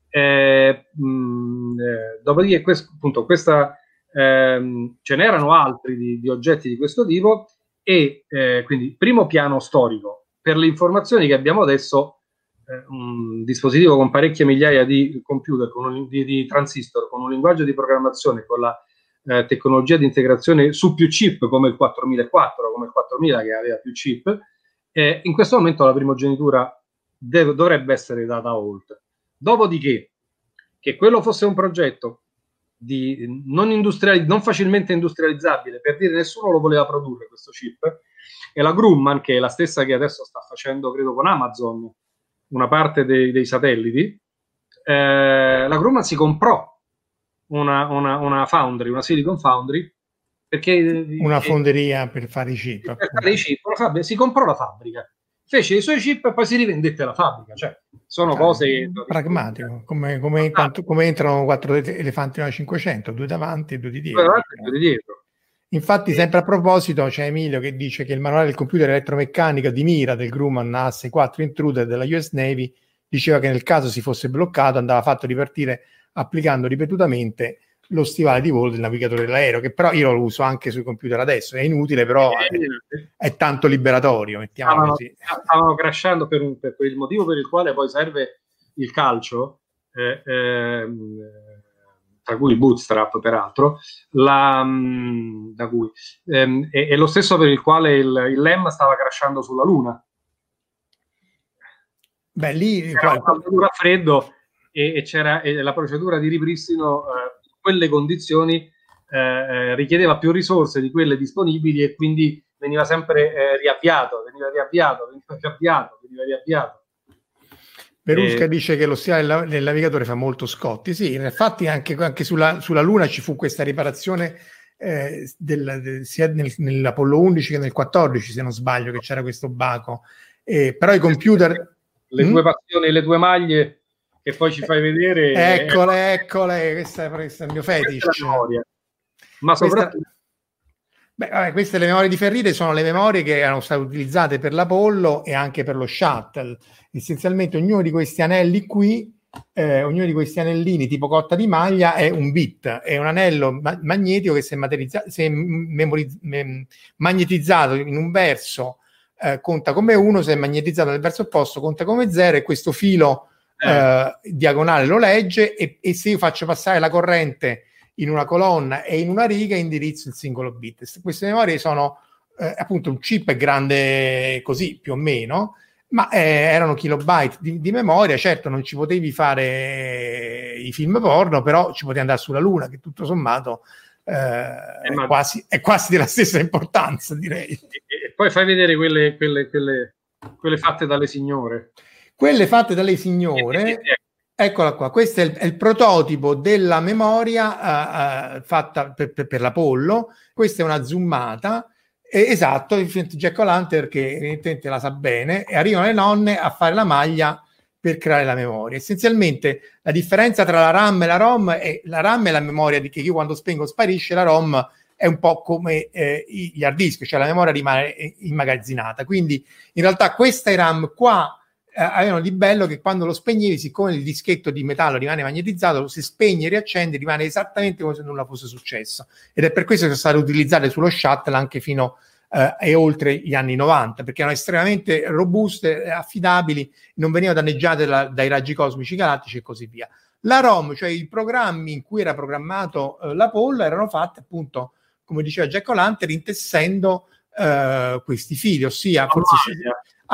C: Eh, mh, eh, dopodiché, questo, appunto, questa, ehm, ce n'erano altri di, di, oggetti di questo tipo e eh, quindi primo piano storico. Per le informazioni che abbiamo adesso, eh, un dispositivo con parecchie migliaia di computer, un, di, di, transistor, con un linguaggio di programmazione, con la eh, tecnologia di integrazione su più chip come il 4004, come il 4000 che aveva più chip, eh, in questo momento la primogenitura deve, dovrebbe essere data oltre. Dopodiché, che quello fosse un progetto di non, industriali- non facilmente industrializzabile, per dire nessuno lo voleva produrre questo chip, e la Grumman, che è la stessa che adesso sta facendo, credo, con Amazon, una parte dei, dei satelliti, eh, la Grumman si comprò una, una, una, foundry, una Silicon Foundry, perché...
B: Una fonderia per fare i chip.
C: Per fare i chip, si comprò la fabbrica fece i suoi chip e poi si rivendette la fabbrica. Cioè, sono cose che...
B: Pragmatico, come, come, quanto, come, entrano quattro elefanti nella 500, due davanti e due di dietro.
C: Due di dietro.
B: Infatti, sempre a proposito, c'è Emilio che dice che il manuale del computer elettromeccanica di mira del Grumman AS4 Intruder della US Navy diceva che nel caso si fosse bloccato andava fatto ripartire applicando ripetutamente lo stivale di volo del navigatore dell'aereo, che però io lo uso anche sui computer adesso, è inutile, però è, è tanto liberatorio, mettiamo
C: stavano,
B: così.
C: Stavano crashando per, un, per, il motivo per il quale poi serve il calcio, eh, eh, tra cui il bootstrap peraltro, la, mm, da cui, ehm, è, è, lo stesso per il quale il, il LEM stava crashando sulla Luna.
B: Beh, lì
C: c'era una freddo e, e c'era e la procedura di ripristino eh, quelle condizioni eh, eh, richiedeva più risorse di quelle disponibili e quindi veniva sempre eh, riavviato, veniva riavviato, veniva riavviato, veniva riavviato.
B: Perusca e... dice che lo stivale del navigatore fa molto scotti. Sì, infatti anche, anche sulla, sulla, Luna ci fu questa riparazione eh, del, del, sia nel, nell'Apollo 11 che nel 14, se non sbaglio, che c'era questo baco. Eh, però i computer...
C: Le, mm? due passioni, le due maglie che poi ci fai vedere.
B: Eccole, eccole, questa è, questo è il mio fetish.
C: Ma soprattutto... Questa...
B: Beh, vabbè, queste le memorie di Ferrite sono le memorie che erano state utilizzate per l'Apollo e anche per lo shuttle. Essenzialmente ognuno di questi anelli qui, eh, ognuno di questi anellini tipo cotta di maglia è un bit, è un anello ma- magnetico che se, materizza- se memoriz- mem- magnetizzato in un verso eh, conta come uno, se è magnetizzato nel verso opposto conta come zero e questo filo eh. eh. diagonale lo legge e, e, se io faccio passare la corrente in una colonna e in una riga indirizzo il singolo bit. Queste memorie sono eh, appunto un chip grande così più o meno, ma eh, erano kilobyte di, di, memoria. Certo, non ci potevi fare i film porno, però ci potevi andare sulla Luna, che tutto sommato eh, è, ma... quasi, è, quasi, della stessa importanza, direi.
C: E, e poi fai vedere quelle, quelle, quelle, quelle fatte dalle signore.
B: Quelle fatte dalle signore, eccola qua, questo è il, è il prototipo della memoria uh, uh, fatta per, per, per, l'Apollo, questa è una zoomata, eh, esatto, Jack O'Lantern che evidentemente la sa bene, e arrivano le nonne a fare la maglia per creare la memoria. Essenzialmente la differenza tra la RAM e la ROM è la RAM è la memoria di che io quando spengo sparisce, la ROM è un po' come eh, gli hard disk, cioè la memoria rimane eh, immagazzinata. Quindi in realtà questa RAM qua eh, avevano di bello che quando lo spegnevi, siccome il dischetto di metallo rimane magnetizzato, lo si spegne e riaccende, rimane esattamente come se nulla fosse successo. Ed è per questo che sono state utilizzate sullo shuttle anche fino eh, e oltre gli anni 90, perché erano estremamente robuste, affidabili, non venivano danneggiate la, dai raggi cosmici galattici e così via. La ROM, cioè i programmi in cui era programmato eh, l'Apollo, erano fatti appunto, come diceva Jack O'Lantern, intessendo eh, questi fili, ossia forse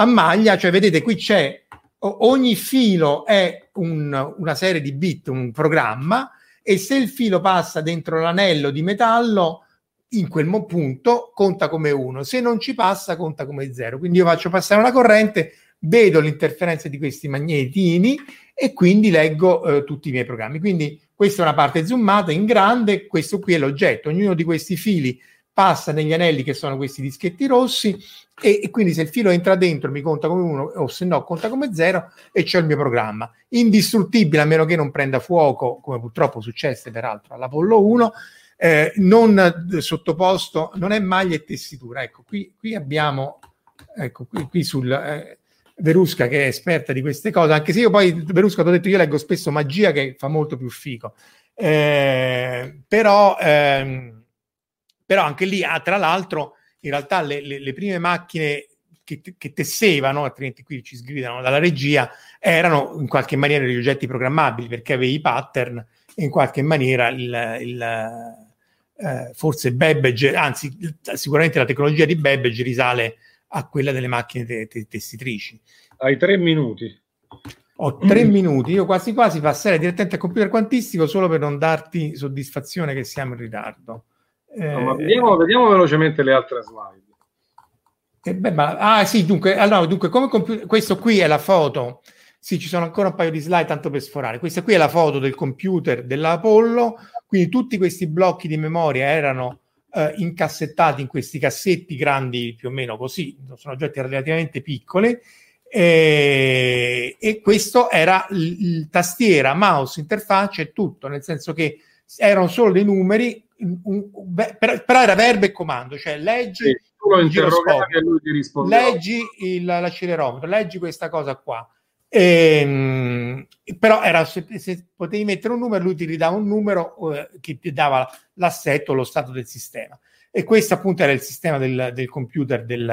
B: a maglia, cioè vedete qui c'è ogni filo è un, una serie di bit, un programma e se il filo passa dentro l'anello di metallo in quel punto conta come uno, se non ci passa conta come zero. Quindi io faccio passare una corrente, vedo l'interferenza di questi magnetini e quindi leggo eh, tutti i miei programmi. Quindi questa è una parte zoomata in grande, questo qui è l'oggetto. Ognuno di questi fili passa negli anelli che sono questi dischetti rossi e, e, quindi se il filo entra dentro mi conta come uno o se no conta come zero e c'è il mio programma. Indistruttibile a meno che non prenda fuoco come purtroppo successe peraltro all'Apollo 1 eh, non sottoposto non è maglia e tessitura. Ecco qui, qui abbiamo ecco qui, qui sul eh, Verusca che è esperta di queste cose anche se io poi Verusca ti ho detto io leggo spesso magia che fa molto più fico. Eh, però ehm, però anche lì, ah, tra l'altro, in realtà le, le, le prime macchine che, che, tessevano, altrimenti qui ci sgridano dalla regia, erano in qualche maniera degli oggetti programmabili perché avevi i pattern e in qualche maniera il, il eh, forse Babbage, anzi sicuramente la tecnologia di Babbage risale a quella delle macchine te, te, tessitrici.
C: Hai tre minuti.
B: Ho tre mm. minuti, io quasi quasi passerei direttamente al computer quantistico solo per non darti soddisfazione che siamo in ritardo.
C: No, vediamo, vediamo, velocemente le altre slide.
B: Eh, beh, ma, ah sì, dunque, allora, dunque come computer, questo qui è la foto. Sì, ci sono ancora un paio di slide tanto per sforare. Questa qui è la foto del computer dell'Apollo, quindi tutti questi blocchi di memoria erano eh, incassettati in questi cassetti grandi più o meno così, sono oggetti relativamente piccoli. Eh, e questo era il tastiera, mouse, interfaccia e tutto, nel senso che erano solo dei numeri un, un, però, però, era verbo e comando, cioè leggi sì. Leggi il, l'accelerometro, leggi questa cosa qua. E, ehm, però era, se, se, potevi mettere un numero, lui ti ridava un numero eh, che ti dava l'assetto, lo stato del sistema. E questo appunto era il sistema del, del computer del,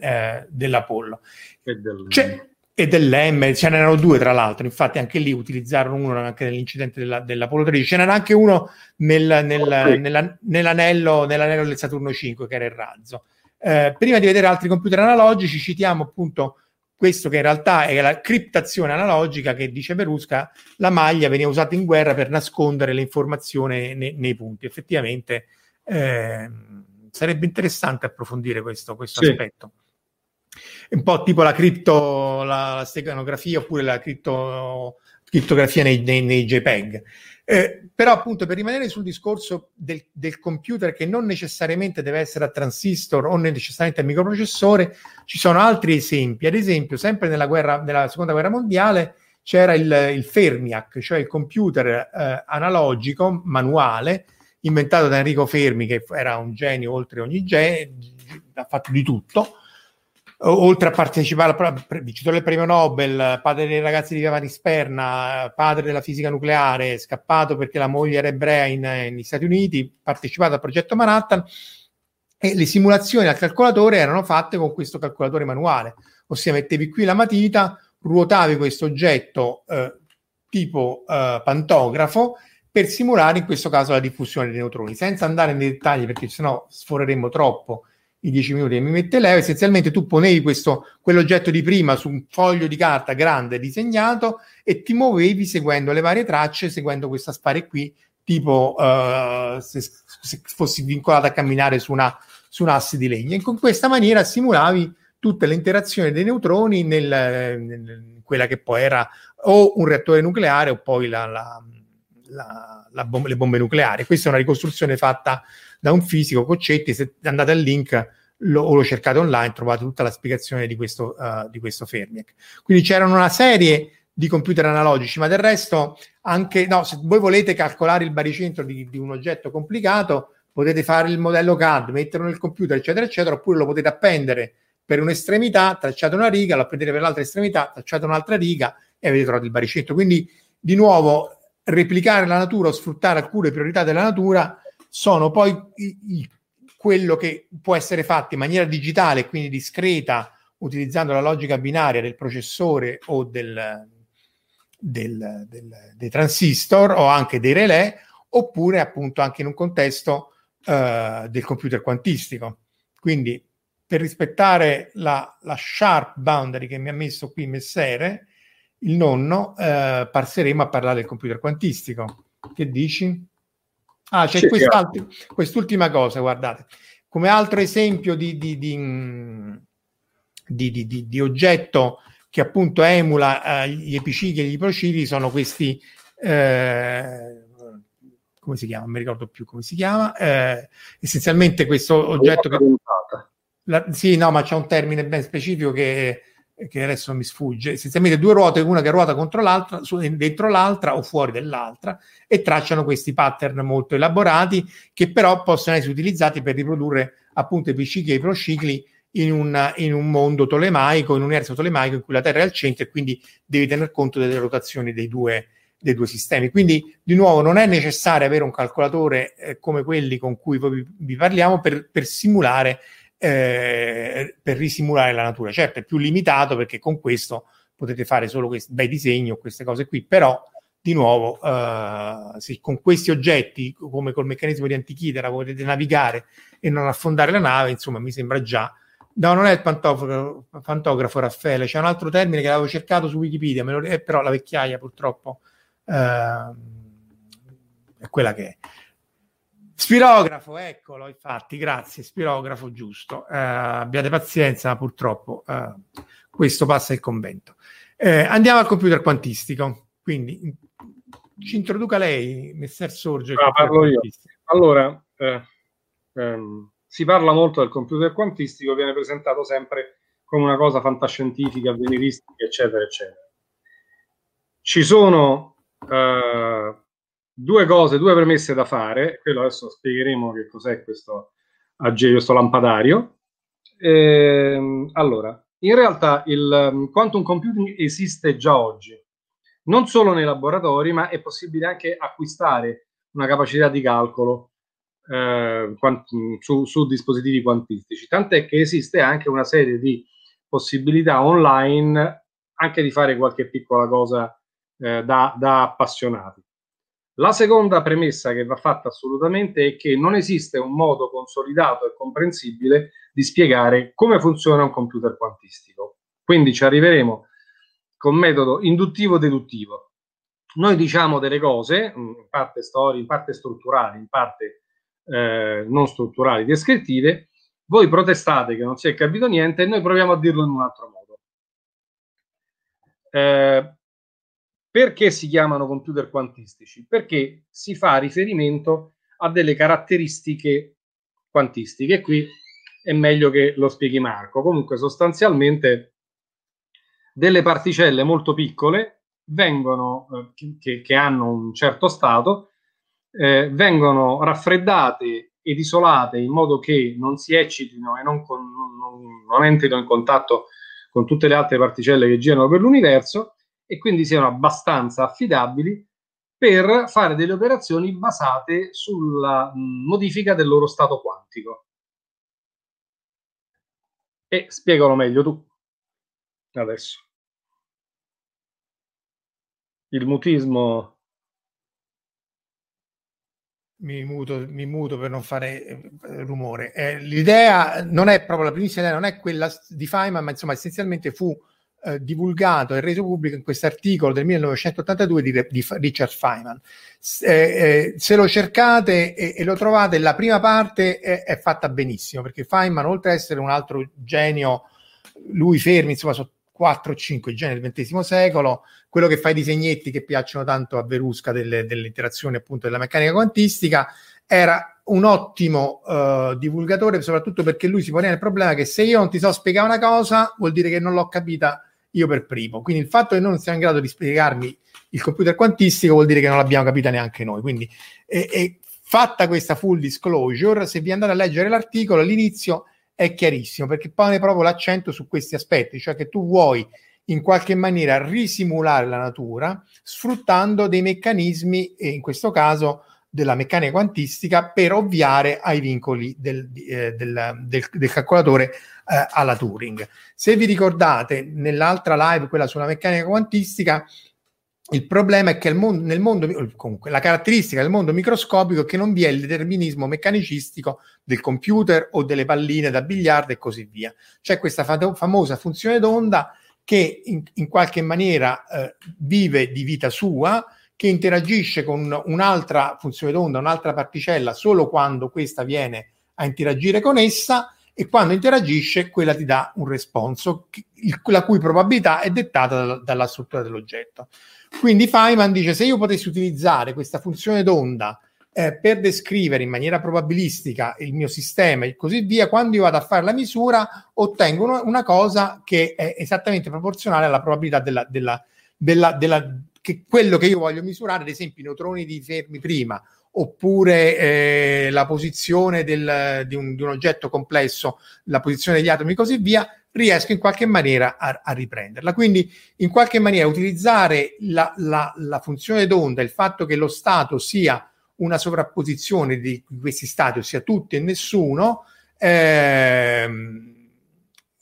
B: eh, dell'Apollo. Del... C'è, e dell'M, ce n'erano due tra l'altro, infatti anche lì utilizzarono uno anche nell'incidente della, dell'Apollo 13, ce n'era anche uno nel, nel, okay. nella, nell'anello, nell'anello, del Saturno 5 che era il razzo. Eh, prima di vedere altri computer analogici citiamo appunto questo che in realtà è la criptazione analogica che dice Perusca, la maglia veniva usata in guerra per nascondere le informazioni nei, nei punti. Effettivamente eh, sarebbe interessante approfondire questo, questo sì. aspetto. Un po' tipo la cripto, la, la steganografia oppure la cripto, criptografia nei, nei, nei JPEG. Eh, però appunto per rimanere sul discorso del, del, computer che non necessariamente deve essere a transistor o necessariamente a microprocessore, ci sono altri esempi. Ad esempio, sempre nella, guerra, nella seconda guerra mondiale c'era il, il Fermiac, cioè il computer eh, analogico, manuale, inventato da Enrico Fermi, che era un genio oltre ogni genio, ha fatto di tutto, oltre a partecipare al vincitore del premio Nobel, padre dei ragazzi di Giovanni Sperna, padre della fisica nucleare, scappato perché la moglie era ebrea negli Stati Uniti, partecipato al progetto Manhattan e le simulazioni al calcolatore erano fatte con questo calcolatore manuale, ossia mettevi qui la matita, ruotavi questo oggetto eh, tipo eh, pantografo per simulare in questo caso la diffusione dei neutroni, senza andare nei dettagli perché sennò sforeremmo troppo i 10 minuti che mi mette Leo, essenzialmente tu ponevi questo, quell'oggetto di prima su un foglio di carta grande disegnato e ti muovevi seguendo le varie tracce, seguendo questa spare qui, tipo uh, se, se, fossi vincolato a camminare su, una, su un asse di legno. E con questa maniera simulavi tutte le interazioni dei neutroni nel, nel quella che poi era o un reattore nucleare o poi la, la, la, bomba, le bombe nucleari. Questa è una ricostruzione fatta da un fisico, Coccetti, se andate al link lo, o lo cercate online, trovate tutta la spiegazione di questo, uh, di questo Fermiac. Quindi c'erano una serie di computer analogici, ma del resto anche, no, se voi volete calcolare il baricentro di, di un oggetto complicato, potete fare il modello CAD, metterlo nel computer, eccetera, eccetera, oppure lo potete appendere per un'estremità, tracciate una riga, lo appendete per l'altra estremità, tracciate un'altra riga e avete trovato il baricentro. Quindi, di nuovo, replicare la natura o sfruttare alcune priorità della natura sono poi i, i, quello che può essere fatto in maniera digitale, quindi discreta, utilizzando la logica binaria del processore o del, del, del, dei transistor o anche dei relè, oppure appunto anche in un contesto uh, del computer quantistico. Quindi per rispettare la, la, sharp boundary che mi ha messo qui Messere, il nonno, uh, passeremo a parlare del computer quantistico. Che dici? Ah, c'è quest'ultima cosa, guardate. Come altro esempio di, di, di, di oggetto che appunto emula eh, gli epicicli e gli iprocicli sono questi eh, come si chiama? Non mi ricordo più come si chiama. Eh, essenzialmente questo oggetto che... La, sì, no, ma c'è un termine ben specifico che che adesso mi sfugge, essenzialmente due ruote, una che ruota contro l'altra, su, dentro l'altra o fuori dell'altra, e tracciano questi pattern molto elaborati che però possono essere utilizzati per riprodurre appunto i bicicli e i procicli in un, in un mondo tolemaico, in un universo tolemaico in cui la Terra è al centro e quindi devi tener conto delle rotazioni dei due, dei due sistemi. Quindi, di nuovo, non è necessario avere un calcolatore eh, come quelli con cui vi parliamo per, per simulare eh, per risimulare la natura. Certo, è più limitato perché con questo potete fare solo questi bei disegni o queste cose qui, però di nuovo, uh, se con questi oggetti, come col meccanismo di Antichitera, potete navigare e non affondare la nave, insomma, mi sembra già. No, non è il pantografo, Raffaele, c'è un altro termine che avevo cercato su Wikipedia, lo, eh, però la vecchiaia purtroppo uh, è quella che è. Spirografo, eccolo, infatti, grazie, spirografo giusto. Uh, abbiate pazienza, purtroppo uh, questo passa il convento. Uh, andiamo al computer quantistico, quindi ci introduca lei, Messer Sorge.
C: Ah, parlo io. Allora, eh, ehm, si parla molto del computer quantistico, viene presentato sempre come una cosa fantascientifica, avveniristica, eccetera, eccetera. Ci sono due cose, due premesse da fare. Quello adesso spiegheremo che cos'è questo questo lampadario. E, ehm, allora, In realtà il um, quantum computing esiste già oggi, non solo nei laboratori, ma è possibile anche acquistare una capacità di calcolo eh, su, su, dispositivi quantistici, tant'è che esiste anche una serie di possibilità online anche di fare qualche piccola cosa eh, da, da appassionati. La seconda premessa che va fatta assolutamente è che non esiste un modo consolidato e comprensibile di spiegare come funziona un computer quantistico. Quindi ci arriveremo con metodo induttivo-deduttivo. Noi diciamo delle cose, mm, in parte storie, in parte strutturali, in parte eh, non strutturali, descrittive, voi protestate che non si è capito niente e noi proviamo a dirlo in un altro modo. Eh, perché si chiamano computer quantistici? Perché si fa riferimento a delle caratteristiche quantistiche. Qui è meglio che lo spieghi Marco. Comunque, sostanzialmente, delle particelle molto piccole vengono, eh, che, che, hanno un certo stato, eh, vengono raffreddate ed isolate in modo che non si eccitino e non, con, non, non entrino in contatto con tutte le altre particelle che girano per l'universo e quindi siano abbastanza affidabili per fare delle operazioni basate sulla modifica del loro stato quantico. E spiegalo meglio tu adesso. Il mutismo
B: mi muto, mi muto, per non fare eh, rumore. Eh, l'idea non è proprio la primissima idea, non è quella di Feynman, ma insomma essenzialmente fu eh, divulgato e reso pubblico in questo articolo del 1982 di, Richard Feynman. Eh, eh, se lo cercate e, e, lo trovate, la prima parte è, è, fatta benissimo, perché Feynman, oltre ad essere un altro genio, lui fermi, insomma, sono 4 o 5 generi del XX secolo, quello che fa i disegnetti che piacciono tanto a Verusca delle, interazioni appunto della meccanica quantistica, era un ottimo uh, divulgatore, soprattutto perché lui si poneva il problema che se io non ti so spiegare una cosa, vuol dire che non l'ho capita io per primo. Quindi il fatto che non siamo in grado di spiegarmi il computer quantistico vuol dire che non l'abbiamo capita neanche noi. Quindi, e, e fatta questa full disclosure, se vi andate a leggere l'articolo, all'inizio è chiarissimo perché pone proprio l'accento su questi aspetti, cioè che tu vuoi in qualche maniera risimulare la natura sfruttando dei meccanismi, e in questo caso della meccanica quantistica, per ovviare ai vincoli del, eh, del, del, del calcolatore eh, alla Turing. Se vi ricordate, nell'altra live, quella sulla meccanica quantistica, il problema è che mondo, nel mondo, comunque, la caratteristica del mondo microscopico è che non vi è il determinismo meccanicistico del computer o delle palline da biliardo e così via. C'è questa fa- famosa funzione d'onda che in, in qualche maniera eh, vive di vita sua, che interagisce con un'altra funzione d'onda, un'altra particella, solo quando questa viene a interagire con essa e quando interagisce quella ti dà un responso, la cui probabilità è dettata dalla, struttura dell'oggetto. Quindi Feynman dice se io potessi utilizzare questa funzione d'onda eh, per descrivere in maniera probabilistica il mio sistema e così via, quando io vado a fare la misura ottengo una, cosa che è esattamente proporzionale alla probabilità della, della, della che quello che io voglio misurare, ad esempio i neutroni di fermi prima oppure eh, la posizione del, di, un, di, un, oggetto complesso, la posizione degli atomi e così via, riesco in qualche maniera a, a riprenderla. Quindi in qualche maniera utilizzare la, la, la, funzione d'onda, il fatto che lo stato sia una sovrapposizione di questi stati, ossia tutti e nessuno, ehm,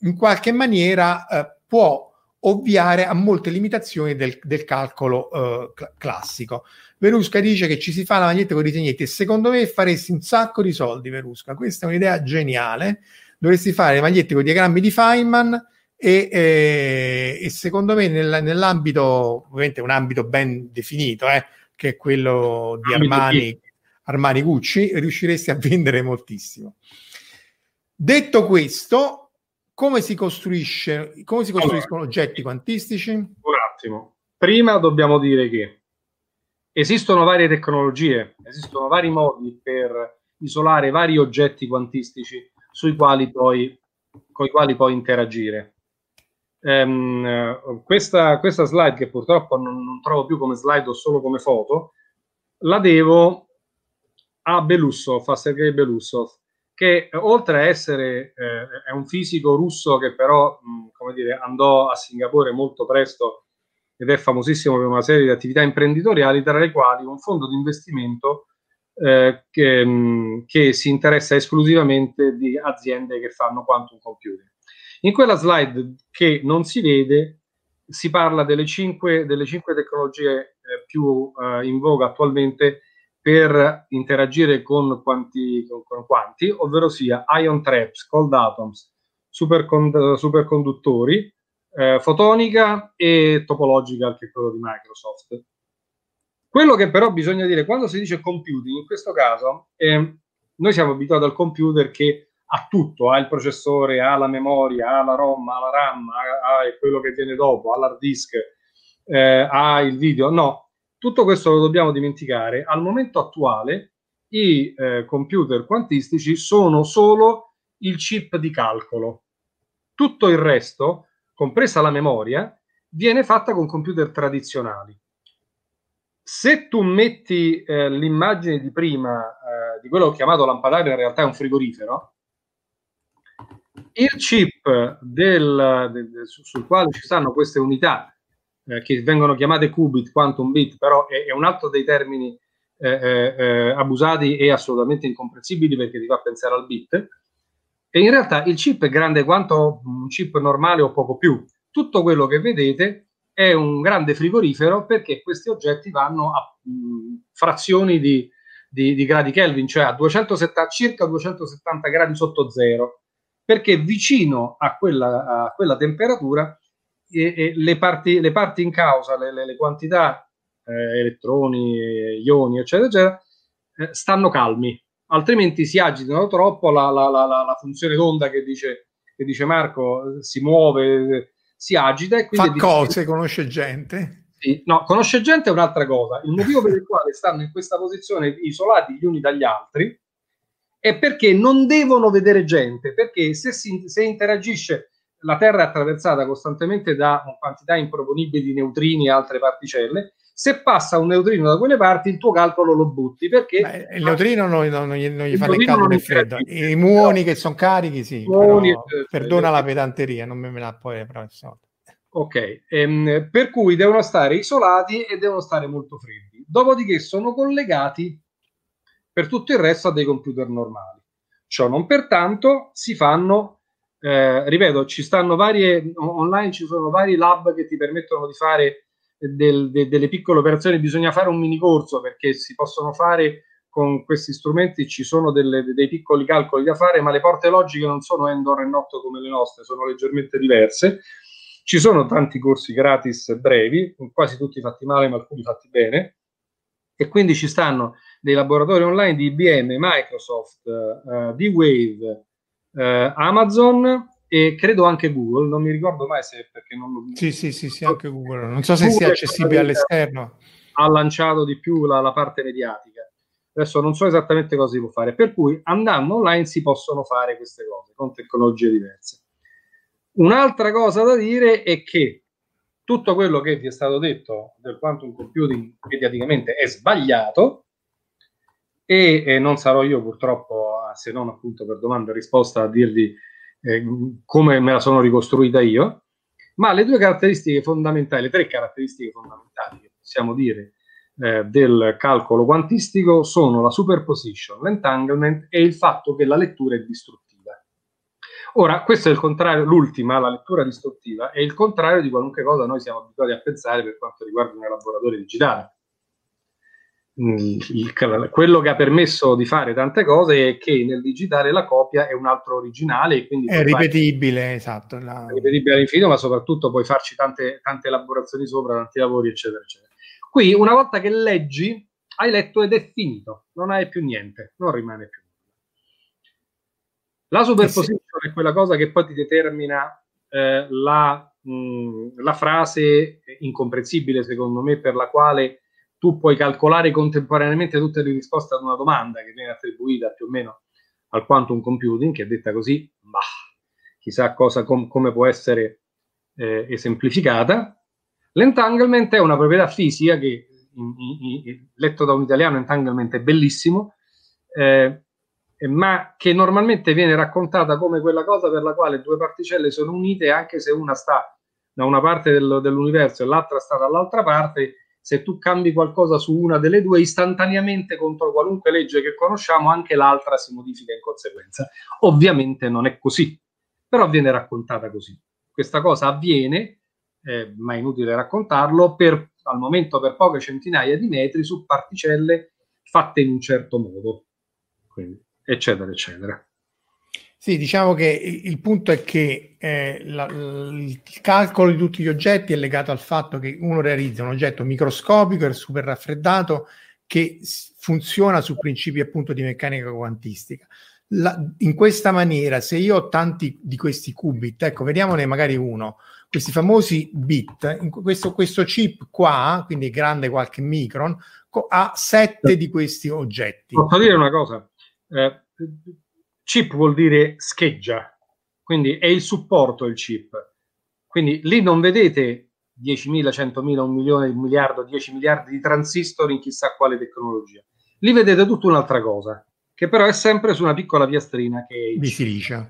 B: in qualche maniera eh, può ovviare a molte limitazioni del, del calcolo eh, cl- classico. Verusca dice che ci si fa la maglietta con i disegnetti e secondo me faresti un sacco di soldi, Verusca. Questa è un'idea geniale dovresti fare le magliette con i diagrammi di Feynman e, eh, e secondo me nel, nell'ambito, ovviamente un ambito ben definito, eh, che è quello di Armani, Armani Gucci, riusciresti a vendere moltissimo. Detto questo, come si costruisce, come si costruiscono allora, oggetti quantistici? Un
C: attimo. Prima dobbiamo dire che esistono varie tecnologie, esistono vari modi per isolare vari oggetti quantistici sui quali poi, con i quali puoi interagire. Um, questa, questa, slide, che purtroppo non, non, trovo più come slide o solo come foto, la devo a Belussov, a Sergei Belussov, che oltre a essere eh, un fisico russo che però, mh, come dire, andò a Singapore molto presto ed è famosissimo per una serie di attività imprenditoriali, tra le quali un fondo di investimento eh, che, mh, che, si interessa esclusivamente di aziende che fanno quantum computing. In quella slide che non si vede si parla delle cinque, delle cinque tecnologie eh, più eh, in voga attualmente per interagire con quanti, con, con quanti ovvero sia ion traps, cold atoms, supercond- superconduttori, eh, fotonica e topological, che è quello di Microsoft. Quello che però bisogna dire, quando si dice computing, in questo caso, eh, noi siamo abituati al computer che ha tutto, ha il processore, ha la memoria, ha la ROM, ha la RAM, ha, ha quello che viene dopo, ha l'hard disk, eh, ha il video. No, tutto questo lo dobbiamo dimenticare. Al momento attuale i eh, computer quantistici sono solo il chip di calcolo. Tutto il resto, compresa la memoria, viene fatta con computer tradizionali. Se tu metti eh, l'immagine di prima eh, di quello che ho chiamato lampadario, in realtà è un frigorifero, il chip del, del, sul quale ci stanno queste unità eh, che vengono chiamate qubit, quantum bit, però è, è un altro dei termini eh, eh, eh, abusati e assolutamente incomprensibili perché ti fa pensare al bit. E in realtà il chip è grande quanto un chip normale o poco più. Tutto quello che vedete è un grande frigorifero perché questi oggetti vanno a mh, frazioni di, di, di, gradi Kelvin, cioè a 270, circa 270 gradi sotto zero, perché vicino a quella, a quella temperatura e, e le, parti, le, parti, in causa, le, le, le quantità eh, elettroni, ioni, eccetera, eccetera, eh, stanno calmi, altrimenti si agitano troppo, la, la, la, la funzione d'onda che dice, che dice, Marco si muove, si agita e quindi...
B: Fa cose, conosce gente.
C: Sì, no, conosce gente è un'altra cosa. Il motivo per il quale stanno in questa posizione isolati gli uni dagli altri è perché non devono vedere gente, perché se, si, se interagisce la Terra è attraversata costantemente da quantità improponibili di neutrini e altre particelle. Se passa un neutrino da quelle parti, il tuo calcolo lo butti perché
B: Beh, il neutrino non, non, non gli, non gli fa né caldo né freddo. I muoni che sono carichi, sì. Muoni, però, eh, perdona la pedanteria, non me la puoi professore.
C: Ok, ehm, per cui devono stare isolati e devono stare molto freddi. Dopodiché sono collegati per tutto il resto a dei computer normali. Ciò non pertanto si fanno eh, ripeto, ci stanno varie online, ci sono vari lab che ti permettono di fare del, de, delle piccole operazioni. Bisogna fare un mini corso perché si possono fare con questi strumenti, ci sono delle, dei piccoli calcoli da fare, ma le porte logiche non sono Endor e Notto come le nostre, sono leggermente diverse. Ci sono tanti corsi gratis brevi, quasi tutti fatti male, ma alcuni fatti bene. E quindi ci stanno dei laboratori online di IBM, Microsoft, uh, D-Wave, eh, Amazon e credo anche Google, non mi ricordo mai se perché non lo...
B: Sì, sì, sì, sì, anche Google, non so se Google sia accessibile all'esterno.
C: Ha lanciato di più la, la, parte mediatica. Adesso non so esattamente cosa si può fare, per cui andando online si possono fare queste cose con tecnologie diverse. Un'altra cosa da dire è che tutto quello che vi è stato detto del quantum computing mediaticamente è sbagliato e eh, non sarò io purtroppo se non appunto per domanda e risposta, a dirvi eh, come me la sono ricostruita io, ma le due caratteristiche fondamentali, le tre caratteristiche fondamentali che possiamo dire eh, del calcolo quantistico sono la superposition, l'entanglement e il fatto che la lettura è distruttiva. Ora, questo è il contrario, l'ultima, la lettura distruttiva, è il contrario di qualunque cosa noi siamo abituati a pensare per quanto riguarda un elaboratore digitale il, quello che ha permesso di fare tante cose è che nel digitale la copia è un altro originale quindi
B: è ripetibile, fare, esatto.
C: La... È ripetibile all'infinito, ma soprattutto puoi farci tante, tante elaborazioni sopra, tanti lavori, eccetera, eccetera. Qui, una volta che leggi, hai letto ed è finito, non hai più niente, non rimane più nulla. La superposizione eh sì. è quella cosa che poi ti determina eh, la, mh, la frase incomprensibile, secondo me, per la quale tu puoi calcolare contemporaneamente tutte le risposte ad una domanda che viene attribuita più o meno al quantum computing, che è detta così, bah, chissà cosa, com, come può essere eh, esemplificata. L'entanglement è una proprietà fisica che, in, in, in, letto da un italiano, entanglement è bellissimo, eh, ma che normalmente viene raccontata come quella cosa per la quale due particelle sono unite anche se una sta da una parte del, dell'universo e l'altra sta dall'altra parte, se tu cambi qualcosa su una delle due, istantaneamente contro qualunque legge che conosciamo, anche l'altra si modifica in conseguenza. Ovviamente non è così, però viene raccontata così. Questa cosa avviene, eh, ma è inutile raccontarlo, per, al momento per poche centinaia di metri su particelle fatte in un certo modo, Quindi, eccetera, eccetera.
B: Sì, diciamo che il punto è che eh, la, il calcolo di tutti gli oggetti è legato al fatto che uno realizza un oggetto microscopico e super raffreddato che funziona su principi appunto di meccanica quantistica. La, in questa maniera, se io ho tanti di questi qubit, ecco, vediamone magari uno, questi famosi bit, questo, questo, chip qua, quindi grande qualche micron, ha sette di questi oggetti.
C: Posso dire una cosa? Eh, Chip vuol dire scheggia, quindi è il supporto il chip. Quindi lì non vedete 10.000, 100.000, un milione, un miliardo, 10 miliardi di transistor in chissà quale tecnologia. Lì vedete tutta un'altra cosa, che però è sempre su una piccola piastrina che
B: di silicio.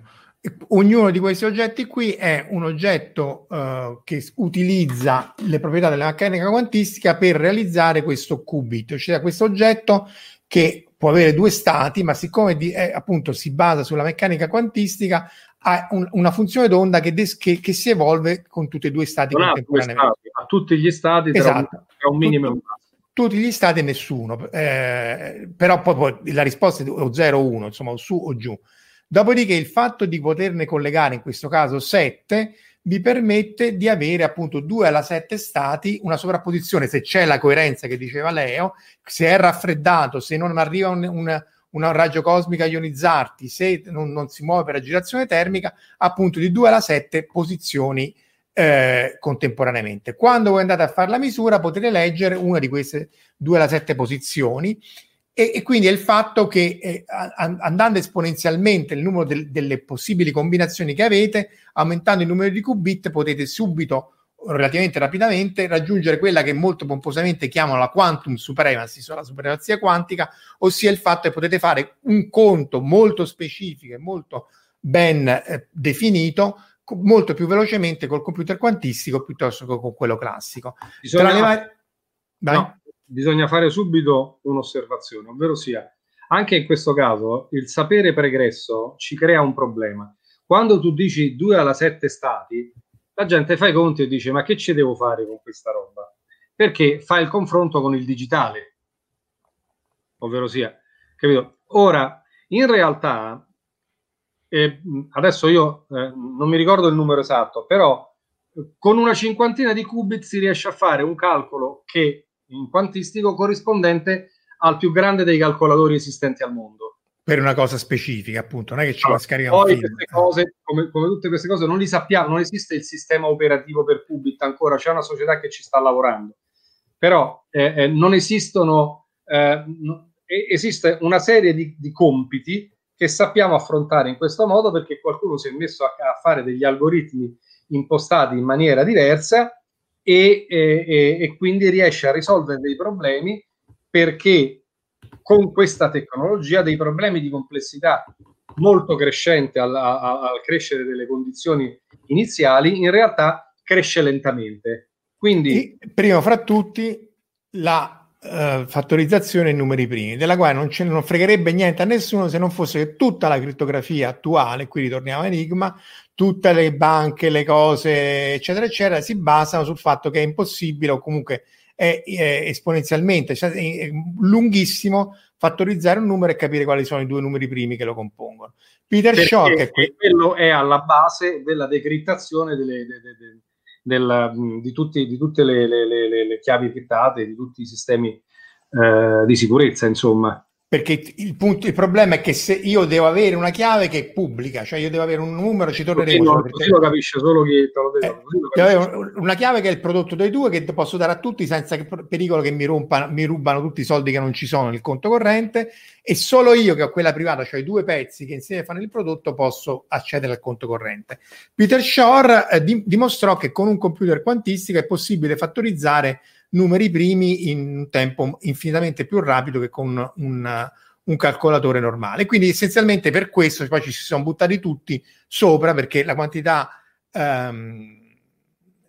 B: Ognuno di questi oggetti qui è un oggetto uh, che utilizza le proprietà della meccanica quantistica per realizzare questo qubit, cioè questo oggetto che può avere due stati, ma siccome di, eh, appunto si basa sulla meccanica quantistica, ha un, una funzione d'onda che, des- che, che, si evolve con tutti e due stati
C: non contemporaneamente. A tutti gli stati
B: esatto.
C: tra un, un minimo e un massimo.
B: Tutti gli stati e nessuno, eh, però poi, poi, la risposta è o 0 o 1, insomma, o su o giù. Dopodiché il fatto di poterne collegare in questo caso 7 vi permette di avere appunto 2 alla 7 stati, una sovrapposizione, se c'è la coerenza che diceva Leo, se è raffreddato, se non arriva un, un, un raggio cosmico a ionizzarti, se non, non, si muove per agitazione termica, appunto di 2 alla 7 posizioni eh, contemporaneamente. Quando voi andate a fare la misura potete leggere una di queste 2 alla 7 posizioni e, e, quindi è il fatto che eh, andando esponenzialmente il numero del, delle possibili combinazioni che avete, aumentando il numero di qubit, potete subito, relativamente rapidamente, raggiungere quella che molto pomposamente chiamano la quantum supremacy, cioè la supremazia quantica, ossia il fatto che potete fare un conto molto specifico e molto ben eh, definito molto più velocemente col computer quantistico piuttosto che con quello classico.
C: Bisogna... Tra le varie... No bisogna fare subito un'osservazione, ovvero sia, anche in questo caso il sapere pregresso ci crea un problema. Quando tu dici 2 alla 7 stati, la gente fa i conti e dice ma che ci devo fare con questa roba? Perché fa il confronto con il digitale, ovvero sia, capito? Ora, in realtà, eh, adesso io eh, non mi ricordo il numero esatto, però con una cinquantina di qubit si riesce a fare un calcolo che in quantistico corrispondente al più grande dei calcolatori esistenti al mondo.
B: Per una cosa specifica, appunto, non è che ci
C: allora,
B: va scaricare
C: Poi queste cose, come, come, tutte queste cose, non li sappiamo, non esiste il sistema operativo per Qubit ancora, c'è una società che ci sta lavorando. Però eh, eh, non esistono, eh, esiste una serie di, di, compiti che sappiamo affrontare in questo modo perché qualcuno si è messo a, a fare degli algoritmi impostati in maniera diversa e, e, e quindi riesce a risolvere dei problemi perché con questa tecnologia dei problemi di complessità molto crescente al, al, crescere delle condizioni iniziali, in realtà cresce lentamente. Quindi,
B: e, prima fra tutti, la uh, fattorizzazione in numeri primi, della quale non, ce, non fregherebbe niente a nessuno se non fosse che tutta la crittografia attuale, qui ritorniamo a Enigma, tutte le banche, le cose, eccetera, eccetera, si basano sul fatto che è impossibile o comunque è, è esponenzialmente, cioè è lunghissimo fattorizzare un numero e capire quali sono i due numeri primi che lo compongono.
C: Peter Shor, che que- quello è alla base della decrittazione delle, de, de, de, del, di, tutti, di, tutte le, le, le, le, chiavi criptate, di tutti i sistemi eh, di sicurezza, insomma
B: perché il, punto, il problema è che se io devo avere una chiave che è pubblica, cioè io devo avere un numero, ci torneremo.
C: Così, no, così lo capisce solo chi te lo deve.
B: Eh, una chiave che è il prodotto dei due che posso dare a tutti senza che, pericolo che mi, rumpano, mi rubano tutti i soldi che non ci sono nel conto corrente e solo io che ho quella privata, cioè i due pezzi che insieme fanno il prodotto, posso accedere al conto corrente. Peter Shore eh, di, dimostrò che con un computer quantistico è possibile fattorizzare numeri primi in un tempo infinitamente più rapido che con un, un calcolatore normale. Quindi essenzialmente per questo poi ci si sono buttati tutti sopra perché la quantità ehm,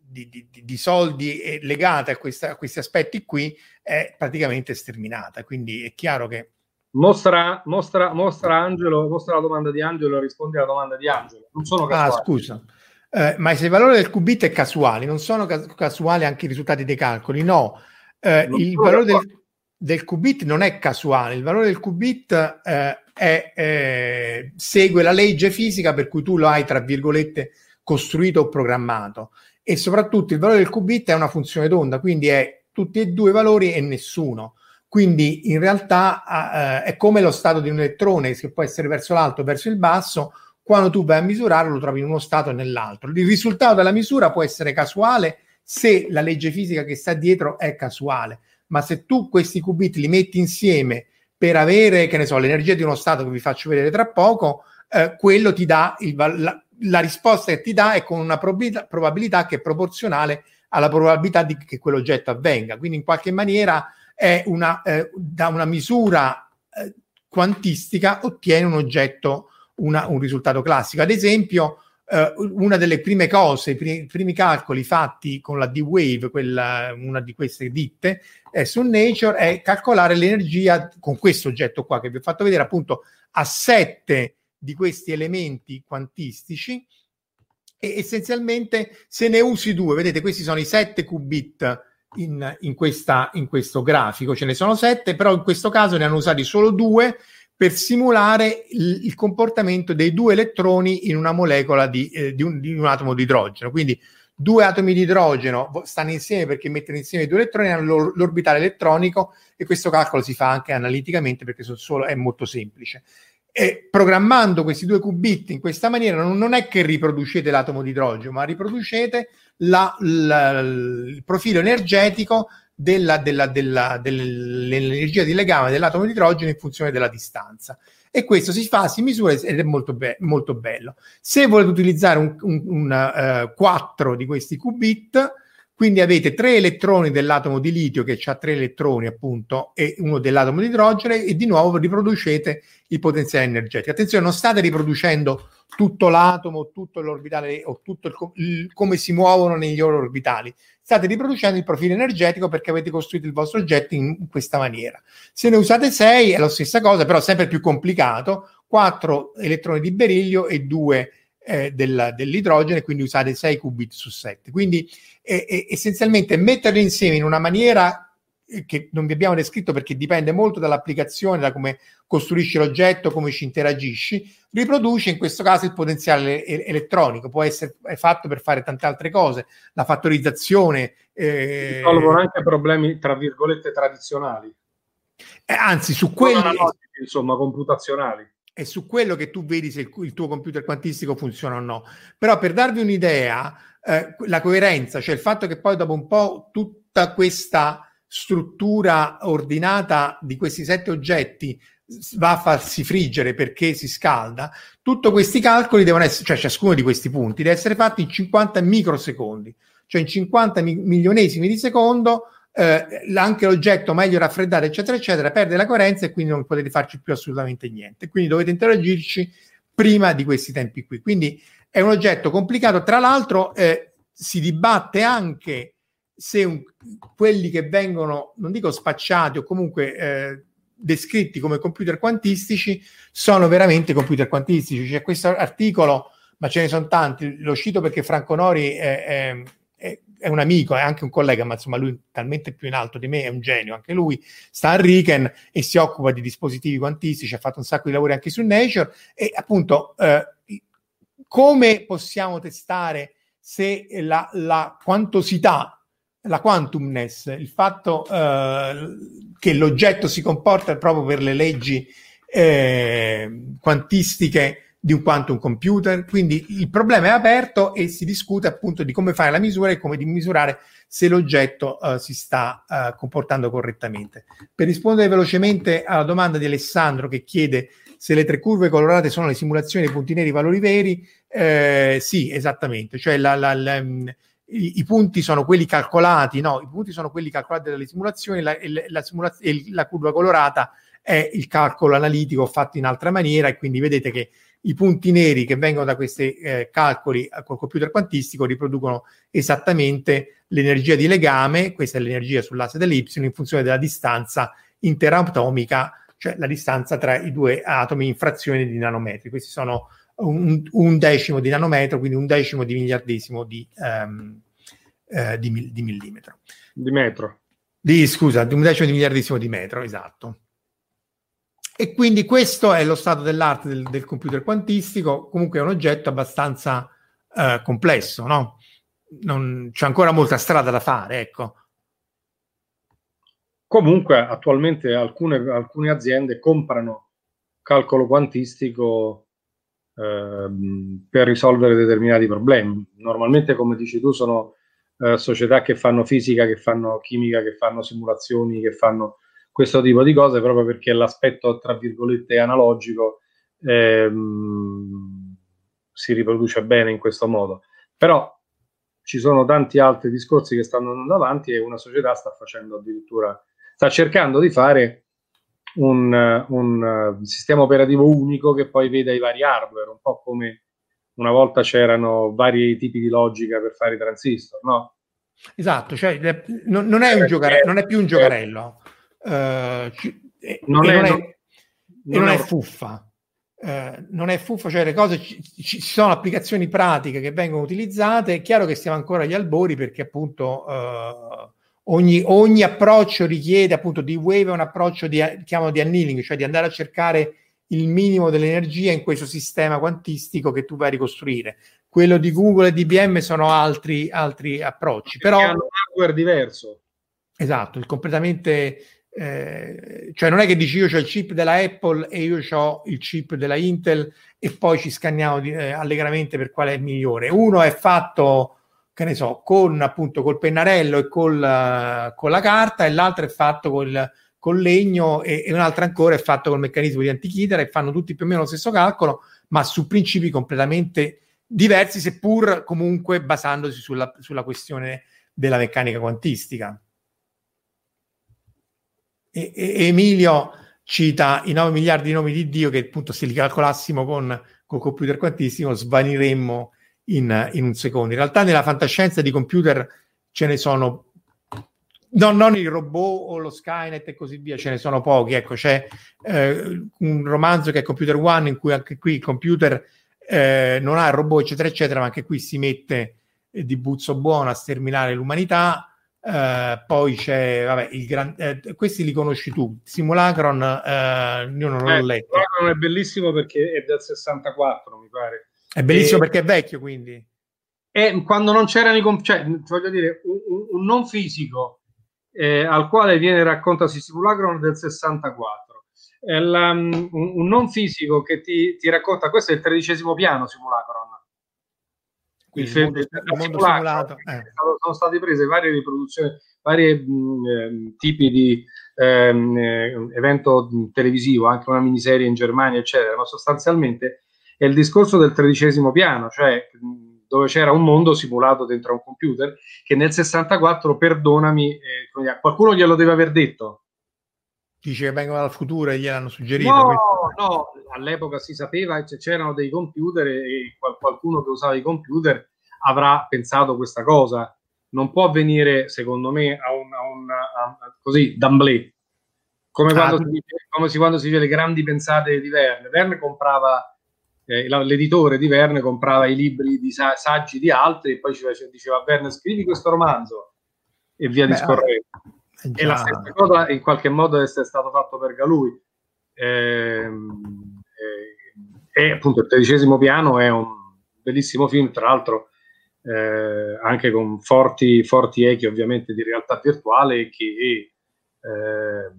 B: di, di, di, soldi legata a, questa, a, questi aspetti qui è praticamente sterminata. Quindi è chiaro che.
C: Mostra, mostra, mostra, Angelo, mostra la domanda di Angelo rispondi alla domanda di Angelo. Non sono
B: ah, casuali. Ah, scusa. Eh, ma se il valore del qubit è casuale, non sono casuali anche i risultati dei calcoli? No, eh, il valore del, del, qubit non è casuale, il valore del qubit eh, è, eh, segue la legge fisica per cui tu lo hai, tra virgolette, costruito o programmato e soprattutto il valore del qubit è una funzione d'onda, quindi è tutti e due i valori e nessuno. Quindi in realtà eh, è come lo stato di un elettrone che può essere verso l'alto o verso il basso, quando tu vai a misurarlo lo trovi in uno stato o nell'altro. Il risultato della misura può essere casuale se la legge fisica che sta dietro è casuale, ma se tu questi qubit li metti insieme per avere, che ne so, l'energia di uno stato che vi faccio vedere tra poco, eh, quello ti dà il, la, la risposta che ti dà è con una probabilità, probabilità che è proporzionale alla probabilità di che quell'oggetto avvenga. Quindi in qualche maniera è una, eh, da una misura eh, quantistica ottiene un oggetto, una, un risultato classico. Ad esempio, eh, una delle prime cose, i primi, primi, calcoli fatti con la D-Wave, quella, una di queste ditte, eh, su Nature, è calcolare l'energia con questo oggetto qua che vi ho fatto vedere appunto a sette di questi elementi quantistici e essenzialmente se ne usi due, vedete questi sono i 7 qubit in, in, questa, in questo grafico, ce ne sono 7, però in questo caso ne hanno usati solo due per simulare il, il comportamento dei due elettroni in una molecola di, eh, di, un, di un atomo di idrogeno. Quindi due atomi di idrogeno stanno insieme perché mettono insieme i due elettroni hanno l'orbitale elettronico e questo calcolo si fa anche analiticamente perché solo, è molto semplice. E programmando questi due qubit in questa maniera non, non è che riproducete l'atomo di idrogeno, ma riproducete la, la, il profilo energetico della, della, della, dell'energia di legame dell'atomo di idrogeno in funzione della distanza. E questo si fa, si misura ed è molto, be- molto bello. Se volete utilizzare un, un, un uh, 4 di questi qubit, quindi avete tre elettroni dell'atomo di litio che ha tre elettroni appunto e uno dell'atomo di idrogeno e di nuovo riproducete il potenziale energetico. Attenzione, non state riproducendo tutto l'atomo, tutto l'orbitale o tutto il, il, come si muovono negli loro orbitali. State riproducendo il profilo energetico perché avete costruito il vostro oggetto in, in questa maniera. Se ne usate sei è la stessa cosa, però sempre più complicato. Quattro elettroni di beriglio e due eh, del, dell'idrogeno e quindi usate 6 qubit su 7. Quindi eh, eh, essenzialmente metterli insieme in una maniera che non vi abbiamo descritto perché dipende molto dall'applicazione, da come costruisci l'oggetto, come ci interagisci, riproduce in questo caso il potenziale elettronico, può essere fatto per fare tante altre cose, la fattorizzazione.
C: Eh... Risolvono anche problemi, tra virgolette, tradizionali.
B: Eh, anzi, su quelli...
C: Insomma, computazionali
B: è su quello che tu vedi se il, il, tuo computer quantistico funziona o no. Però per darvi un'idea, eh, la coerenza, cioè il fatto che poi dopo un po' tutta questa struttura ordinata di questi sette oggetti va a farsi friggere perché si scalda, tutti questi calcoli devono essere, cioè ciascuno di questi punti deve essere fatto in 50 microsecondi, cioè in 50 mi- milionesimi di secondo eh, anche l'oggetto meglio raffreddato, eccetera, eccetera, perde la coerenza e quindi non potete farci più assolutamente niente. Quindi dovete interagirci prima di questi tempi qui. Quindi è un oggetto complicato. Tra l'altro, eh, si dibatte anche se un, quelli che vengono, non dico spacciati o comunque eh, descritti come computer quantistici, sono veramente computer quantistici. C'è questo articolo, ma ce ne sono tanti, lo cito perché Franco Nori è, è, è è un amico, è anche un collega, ma insomma lui talmente più in alto di me, è un genio, anche lui sta a Riken e si occupa di dispositivi quantistici, ha fatto un sacco di lavori anche su Nature e appunto eh, come possiamo testare se la, la quantosità, la quantumness, il fatto eh, che l'oggetto si comporta proprio per le leggi eh, quantistiche di un quantum computer. Quindi il problema è aperto e si discute appunto di come fare la misura e come di misurare se l'oggetto uh, si sta uh, comportando correttamente. Per rispondere velocemente alla domanda di Alessandro che chiede se le tre curve colorate sono le simulazioni dei punti neri valori veri, eh, sì, esattamente, cioè la, la, la, mm, i, i, punti sono quelli calcolati, no, i punti sono quelli calcolati dalle simulazioni la, la, simulaz- la curva colorata è il calcolo analitico fatto in altra maniera e quindi vedete che i punti neri che vengono da questi eh, calcoli col computer quantistico riproducono esattamente l'energia di legame, questa è l'energia sull'asse dell'y in funzione della distanza interatomica, cioè la distanza tra i due atomi in frazioni di nanometri. Questi sono un, un decimo di nanometro, quindi un decimo di miliardesimo di, um, eh, di, di millimetro.
C: Di metro.
B: Di, scusa, di un decimo di miliardesimo di metro, esatto. E quindi questo è lo stato dell'arte del, del computer quantistico, comunque è un oggetto abbastanza eh, complesso, no? Non, c'è ancora molta strada da fare, ecco.
C: Comunque attualmente alcune, alcune aziende comprano calcolo quantistico eh, per risolvere determinati problemi. Normalmente, come dici tu, sono eh, società che fanno fisica, che fanno chimica, che fanno simulazioni, che fanno questo tipo di cose proprio perché l'aspetto, tra virgolette, analogico ehm, si riproduce bene in questo modo. Però ci sono tanti altri discorsi che stanno andando avanti e una società sta facendo addirittura, sta cercando di fare un, un sistema operativo unico che poi veda i vari hardware, un po' come una volta c'erano vari tipi di logica per fare i transistor, no?
B: Esatto, cioè non, non, è, un giocare, non è più un giocarello eh, non, è, non, è, non, non è, fuffa. Eh, non è fuffa, cioè le cose ci, ci, sono applicazioni pratiche che vengono utilizzate. È chiaro che siamo ancora agli albori perché appunto eh, ogni, ogni, approccio richiede appunto di wave un approccio di, chiamano di annealing, cioè di andare a cercare il minimo dell'energia in questo sistema quantistico che tu vai a ricostruire. Quello di Google e di IBM sono altri, altri approcci, però
C: hanno un hardware diverso.
B: Esatto, il completamente eh, cioè non è che dici io ho il chip della Apple e io ho il chip della Intel e poi ci scanniamo di, eh, allegramente per quale è migliore. Uno è fatto, che ne so, con appunto col pennarello e col, uh, con la carta e l'altro è fatto col, col legno e, e un altro ancora è fatto col meccanismo di antichitera e fanno tutti più o meno lo stesso calcolo, ma su principi completamente diversi, seppur comunque basandosi sulla, sulla questione della meccanica quantistica. E, e, Emilio cita i 9 miliardi di nomi di Dio che appunto se li calcolassimo con col computer quantistico svaniremmo in, in, un secondo. In realtà nella fantascienza di computer ce ne sono no, non il robot o lo Skynet e così via, ce ne sono pochi. Ecco, c'è eh, un romanzo che è Computer One in cui anche qui il computer eh, non ha robot, eccetera, eccetera, ma anche qui si mette eh, di buzzo buono a sterminare l'umanità. Uh, poi c'è, vabbè, il gran, eh, questi li conosci tu. Simulacron, uh, io non l'ho eh, letto.
C: Simulacron è bellissimo perché è del 64, mi pare.
B: È bellissimo e... perché è vecchio, quindi.
C: E quando non c'erano i comp- cioè, voglio dire, un, un, non fisico eh, al quale viene raccontato simulacron del 64. La, un, un, non fisico che ti, ti, racconta, questo è il tredicesimo piano simulacron
B: il, il mondo, il mondo simulato. Eh.
C: Sono state prese varie riproduzioni, vari mm, eh, tipi di ehm, eh, evento televisivo, anche una miniserie in Germania, eccetera, ma sostanzialmente è il discorso del tredicesimo piano, cioè dove c'era un mondo simulato dentro un computer che nel 64, perdonami, eh, qualcuno glielo deve aver detto.
B: Dice che vengono dal futuro e gliel'hanno suggerito.
C: No, no, all'epoca si sapeva che c'erano dei computer e qualcuno che usava i computer avrà pensato questa cosa. Non può avvenire, secondo me, a un, a un a, così d'amblè. Come, ah, quando, si dice, come si, quando si dice le grandi pensate di Verne. Verne comprava, eh, l'editore di Verne comprava i libri di sa- saggi di altri e poi ci diceva a Verne scrivi questo romanzo e via Beh, discorrendo. Già. E la stessa cosa in qualche modo è stato fatto per Galui. Eh, eh, e appunto il tredicesimo piano è un bellissimo film, tra l'altro eh, anche con forti, forti echi ovviamente di realtà virtuale che eh,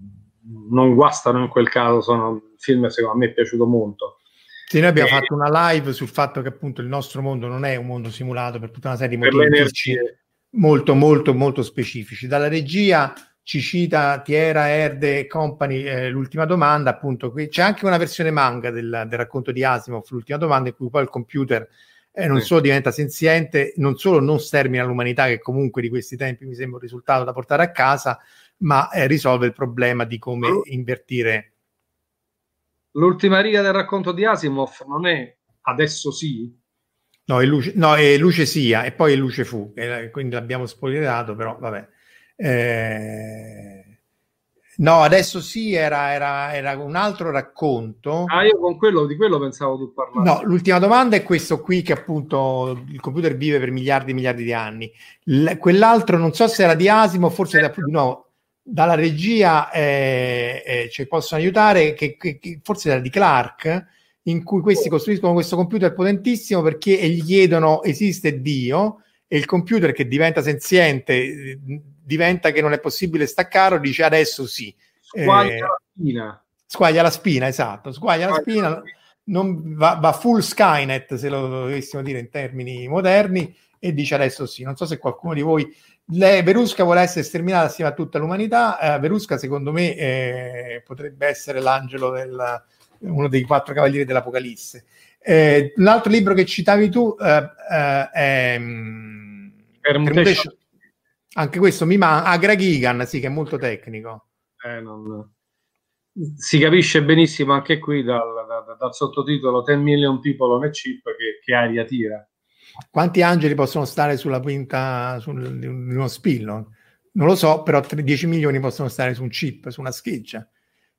C: non guastano in quel caso, sono film secondo me è piaciuto molto.
B: Sì, noi abbiamo e, fatto una live sul fatto che appunto il nostro mondo non è un mondo simulato per tutta una serie di motivi molto molto molto specifici. Dalla regia ci cita Tiera, Erde e Company, eh, l'ultima domanda, appunto, qui c'è anche una versione manga del, del, racconto di Asimov, l'ultima domanda, in cui poi il computer eh, non sì. solo diventa senziente, non solo non stermina l'umanità, che comunque di questi tempi mi sembra un risultato da portare a casa, ma eh, risolve il problema di come invertire
C: l'ultima riga del racconto di Asimov non è adesso sì?
B: No, è luce, no, è luce sia e poi è luce fu, quindi l'abbiamo spoilerato, però vabbè. Eh, No, adesso sì, era, era, era, un altro racconto.
C: Ah, io con quello, di quello pensavo tu parlare.
B: No, l'ultima domanda è questo qui che appunto il computer vive per miliardi e miliardi di anni. L- quell'altro non so se era di Asimo, forse eh. da, no, dalla regia eh, eh, ci possono aiutare, che, che, che, forse era di Clark, in cui questi costruiscono questo computer potentissimo perché gli chiedono esiste Dio e il computer che diventa senziente diventa che non è possibile staccarlo, dice adesso sì.
C: Squaglia eh, la spina.
B: Squaglia la spina, esatto. Squaglia, la spina, non, va, va, full Skynet, se lo dovessimo dire in termini moderni, e dice adesso sì. Non so se qualcuno di voi... Le, Verusca vuole essere sterminata assieme a tutta l'umanità. Eh, Verusca, secondo me, eh, potrebbe essere l'angelo del, uno dei quattro cavalieri dell'Apocalisse. Eh, l'altro libro che citavi tu eh, eh, è
C: mm, Permutation
B: anche questo mi manca. Agra Gigan, sì, che è molto tecnico.
C: Eh, non... Si capisce benissimo anche qui dal, dal, dal, sottotitolo 10 million people on a chip che, che aria tira.
B: Quanti angeli possono stare sulla quinta sul, di uno spillo? Non lo so, però 10 milioni possono stare su un chip, su una scheggia.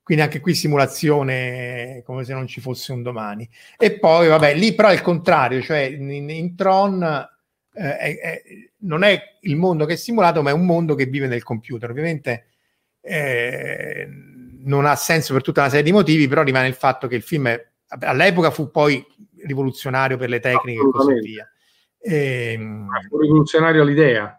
B: Quindi anche qui simulazione come se non ci fosse un domani. E poi, vabbè, lì però è il contrario, cioè in, in Tron eh, è, non è il mondo che è simulato, ma è un mondo che vive nel computer. Ovviamente eh, non ha senso per tutta una serie di motivi, però rimane il fatto che il film è, all'epoca fu poi rivoluzionario per le tecniche e così via.
C: E, ehm, fu rivoluzionario l'idea.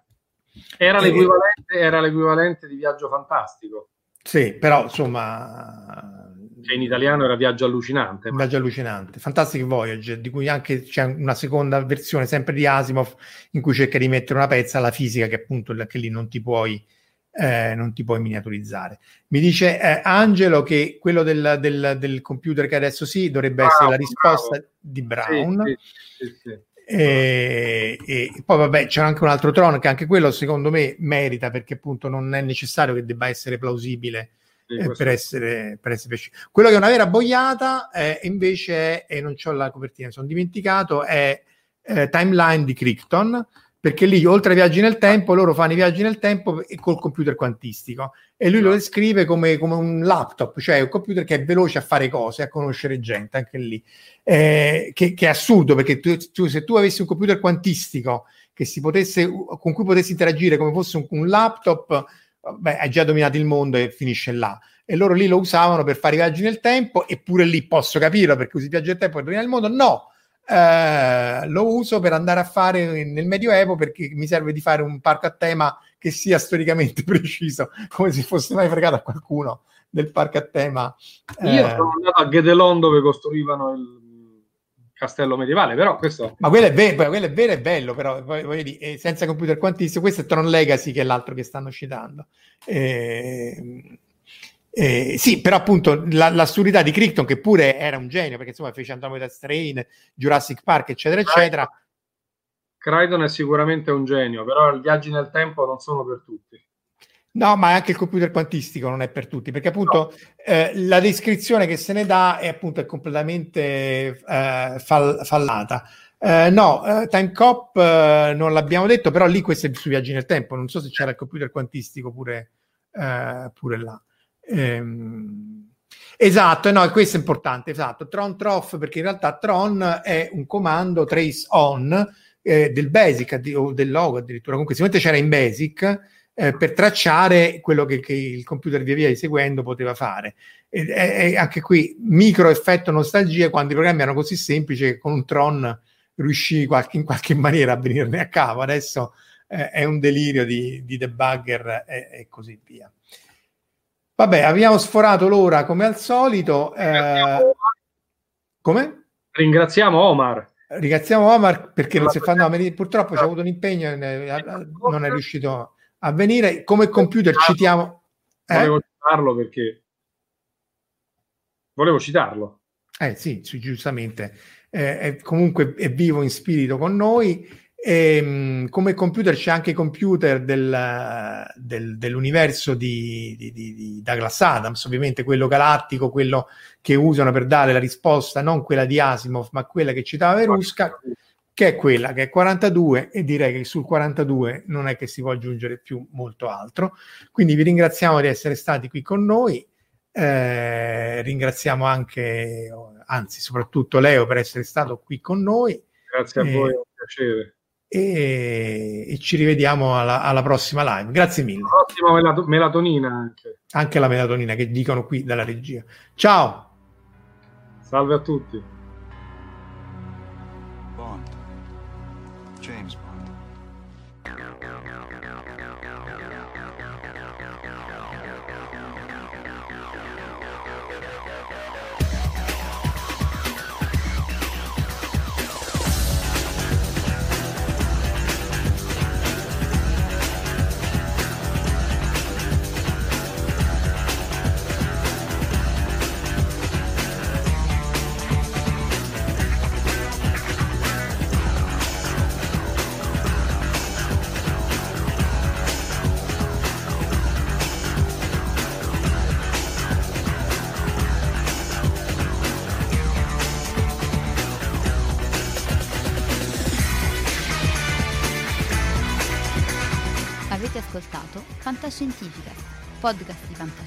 C: Era, l'equivalente, era l'equivalente di Viaggio Fantastico.
B: Sì, però insomma
C: che in italiano era Viaggio allucinante.
B: Viaggio allucinante. Fantastic Voyage, di cui anche c'è una seconda versione sempre di Asimov in cui cerca di mettere una pezza alla fisica che appunto che lì non ti puoi, eh, non ti puoi miniaturizzare. Mi dice eh, Angelo che quello del, del, del, computer che adesso sì dovrebbe bravo, essere la risposta bravo. di Brown. Sì, sì, sì, e, e, poi vabbè c'è anche un altro Tron che anche quello secondo me merita perché appunto non è necessario che debba essere plausibile eh, per, essere, per essere preciso. Quello che è una vera boiata eh, invece è, e non ho la copertina, mi sono dimenticato, è eh, Timeline di Crichton, perché lì oltre ai viaggi nel tempo, loro fanno i viaggi nel tempo col computer quantistico e lui lo descrive come, come un laptop, cioè un computer che è veloce a fare cose, a conoscere gente, anche lì. Eh, che, che, è assurdo perché tu, tu, se tu avessi un computer quantistico che si potesse, con cui potessi interagire come fosse un, un laptop, beh, hai già dominato il mondo e finisce là. E loro lì lo usavano per fare i viaggi nel tempo, eppure lì posso capirlo perché usi viaggi nel tempo per dominare il mondo. No, eh, lo uso per andare a fare nel Medioevo perché mi serve di fare un parco a tema che sia storicamente preciso, come se fosse mai fregato a qualcuno del parco a tema.
C: Io eh, sono andato a Gedelon dove costruivano il castello medievale, però questo...
B: Ma quello è vero, quello è vero e bello, però voglio dire, eh, senza computer quantistico, questo è Tron Legacy che è l'altro che stanno citando. Eh, eh, sì, però appunto la, l'assurdità di Crichton, che pure era un genio, perché insomma fece Andromeda Strain, Jurassic Park, eccetera, eccetera.
C: Crichton è sicuramente un genio, però i viaggi nel tempo non sono per tutti.
B: No, ma anche il computer quantistico non è per tutti, perché appunto no. eh, la descrizione che se ne dà è appunto è completamente eh, fall- fallata. Eh, no, eh, Time Cop eh, non l'abbiamo detto, però lì questo è sui viaggi nel tempo, non so se c'era il computer quantistico pure, eh, pure là. Ehm, esatto, no, questo è importante, esatto. Tron Trof, perché in realtà Tron è un comando trace on del Basic o del logo addirittura, comunque sicuramente c'era in Basic eh, per tracciare quello che, che, il computer via via seguendo poteva fare. E, e, anche qui micro effetto nostalgia quando i programmi erano così semplici che con un Tron riuscì qualche, in qualche maniera a venirne a capo. Adesso eh, è un delirio di, di debugger e, e, così via. Vabbè, abbiamo sforato l'ora come al solito. Eh, come?
C: Ringraziamo Omar.
B: Ringraziamo Omar perché non si fa no, purtroppo c'è avuto un impegno e non è riuscito avvenire come computer citiamo
C: eh? volevo citarlo perché volevo citarlo.
B: Eh sì, giustamente. Eh, è, comunque è vivo in spirito con noi. E, ehm, come computer c'è anche i computer del, del, dell'universo di, di, di, Douglas Adams, ovviamente quello galattico, quello che usano per dare la risposta, non quella di Asimov, ma quella che citava Verusca, che è quella che è 42 e direi che sul 42 non è che si può aggiungere più molto altro. Quindi vi ringraziamo di essere stati qui con noi. Eh, ringraziamo anche, anzi, soprattutto Leo per essere stato qui con noi.
C: Grazie a eh, voi, è un piacere
B: e, e ci rivediamo alla, alla, prossima live. Grazie mille.
C: Ottima melato- melatonina anche.
B: Anche la melatonina che dicono qui dalla regia. Ciao.
C: Salve a tutti.
A: James